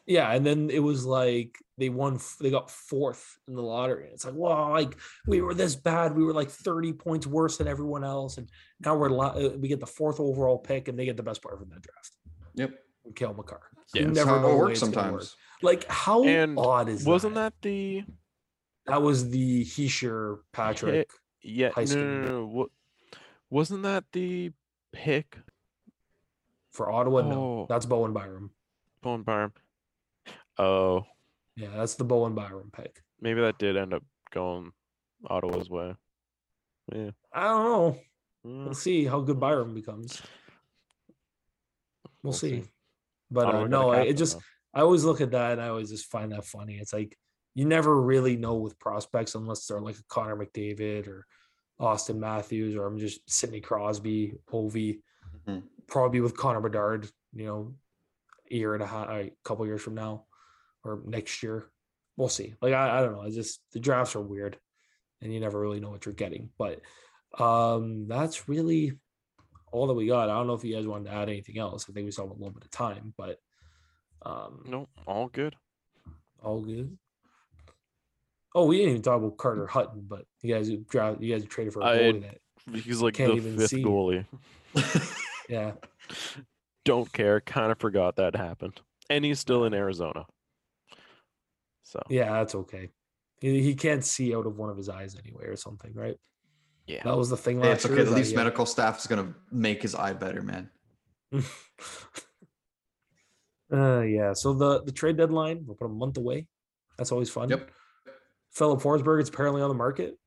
Yeah, and then it was like they won. They got fourth in the lottery. It's like, wow, like we were this bad. We were like thirty points worse than everyone else, and now we're la- uh, we get the fourth overall pick, and they get the best player from that draft, Yep. Cale Makar. Yeah, that's That's never how know it the works it's gonna work. Like how And odd is that Wasn't that? that the That was the Hischier Patrick. yeah? high No, school? no, no, no. What wasn't that the pick? For Ottawa, no, Oh. that's Bowen Byram. Bone Byram. Oh, Yeah, that's the Bowen Byram pick. maybe that did end up going Ottawa's way. Yeah. I don't know. mm, We'll see how good Byram becomes. We'll, We'll see. see. But uh, no, it just though. I always look at that and I always just find that funny. It's like you never really know with prospects unless they're like a Connor McDavid or Austin Matthews or I'm just Sidney Crosby, Ovi, Mhm. probably with Connor Bedard. You know, a year and a half, a couple years from now, or next year. We'll see. Like I, I don't know. I just the drafts are weird, and you never really know what you're getting. But um, that's really all that we got. I don't know if you guys wanted to add anything else. I think we still have a little bit of time, but um, No, all good. all good. Oh, we didn't even talk about Carter Hutton, but you guys draft, you guys traded for a I- goalie that, He's like Can't the even fifth see. goalie. yeah, Don't care. Kind of forgot that happened, and he's still in Arizona. So yeah, that's okay. He, he can't see out of one of his eyes anyway, or something, right? yeah. That was the thing last Hey, it's year. okay. is The that, least yeah. medical staff is gonna make his eye better, man. uh, yeah. So the the trade deadline, we're about a month away. That's always fun. Yep. Philip Forsberg is apparently on the market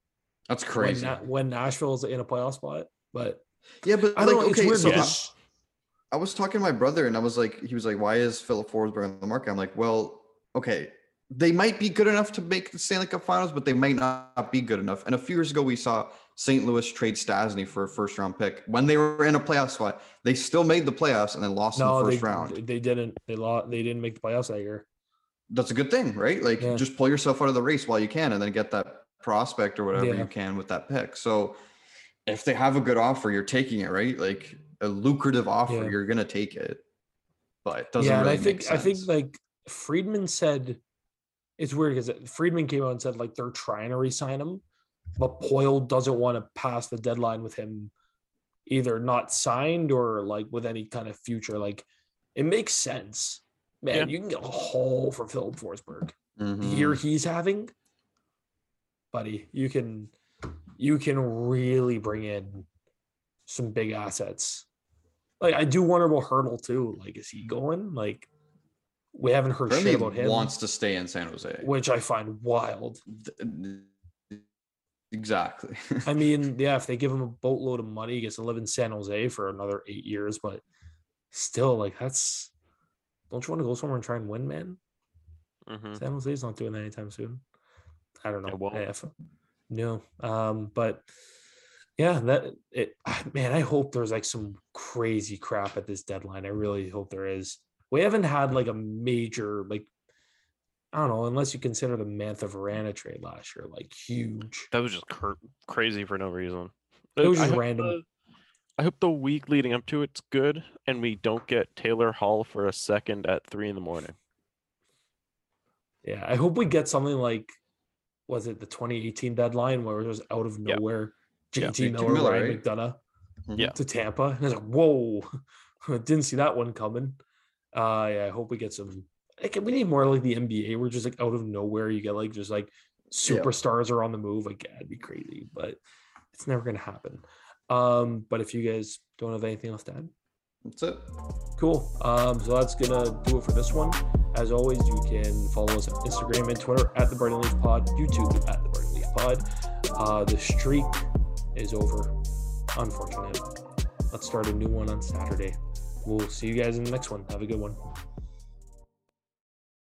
That's when, crazy. Na- when Nashville is in a playoff spot, but yeah, but I like, don't know. Okay, weird so I- I was talking to my brother and I was like, he was like, why is Philip Forsberg on the market? I'm like, well, okay, they might be good enough to make the Stanley Cup Finals, but they might not be good enough. And a few years ago, we saw St. Louis trade Stastny for a first round pick when they were in a playoff spot. They still made the playoffs and then lost in no, the they, first round. they didn't. They lost. They didn't make the playoffs that year. That's a good thing, right? Like, Yeah. just pull yourself out of the race while you can, and then get that prospect or whatever Yeah. you can with that pick. So, if they have a good offer, you're taking it, right? Like a lucrative offer, Yeah. you're gonna take it. But it doesn't yeah, really and I think I think like Friedman said, it's weird because Friedman came out and said like they're trying to resign him, but Poile doesn't want to pass the deadline with him either not signed or like with any kind of future. Like it makes sense, man. Yeah. You can get a haul for Philip Forsberg. The Mhm. year he's having, buddy, you can you can really bring in some big assets. Like I do wonder about Hertl too. Like, is he going? Like, we haven't heard Burnley shit about him, wants to stay in San Jose. which I find wild. Exactly. I mean, yeah, if they give him a boatload of money, he gets to live in San Jose for another eight years, but still, like, that's don't you want to go somewhere and try and win, man? Mhm. San Jose's not doing that anytime soon. I don't know. It. If- no. Um, but yeah, that it man, I hope there's like some crazy crap at this deadline. I really hope there is. We haven't had like a major like I don't know, unless you consider the Mantha Vrana trade last year, like huge. That was just cur- crazy for no reason. It was I just hope random. the- I hope the week leading up to it's good, and we don't get Taylor Hall for a second at three in the morning. Yeah, I hope we get something like was it the 2018 deadline where it was out of nowhere? Yeah. JT JT Miller, Miller, Ryan right? McDonough. Yeah. to Tampa. And I was like, whoa, didn't see that one coming. Uh, yeah, I hope we get some. Like, we need more like the NBA. We're just like out of nowhere. You get like just like superstars are on the move. Like, yeah, it'd be crazy, but it's never gonna happen. Um, but if you guys don't have anything else to add, That's it. cool. Um, so that's gonna do it for this one. As always, you can follow us on Instagram and Twitter at the Burning Leaf Pod, YouTube at the Burning Leaf Pod. Uh, the streak is over. unfortunate. Let's start a new one on Saturday. We'll see you guys in the next one. Have a good one.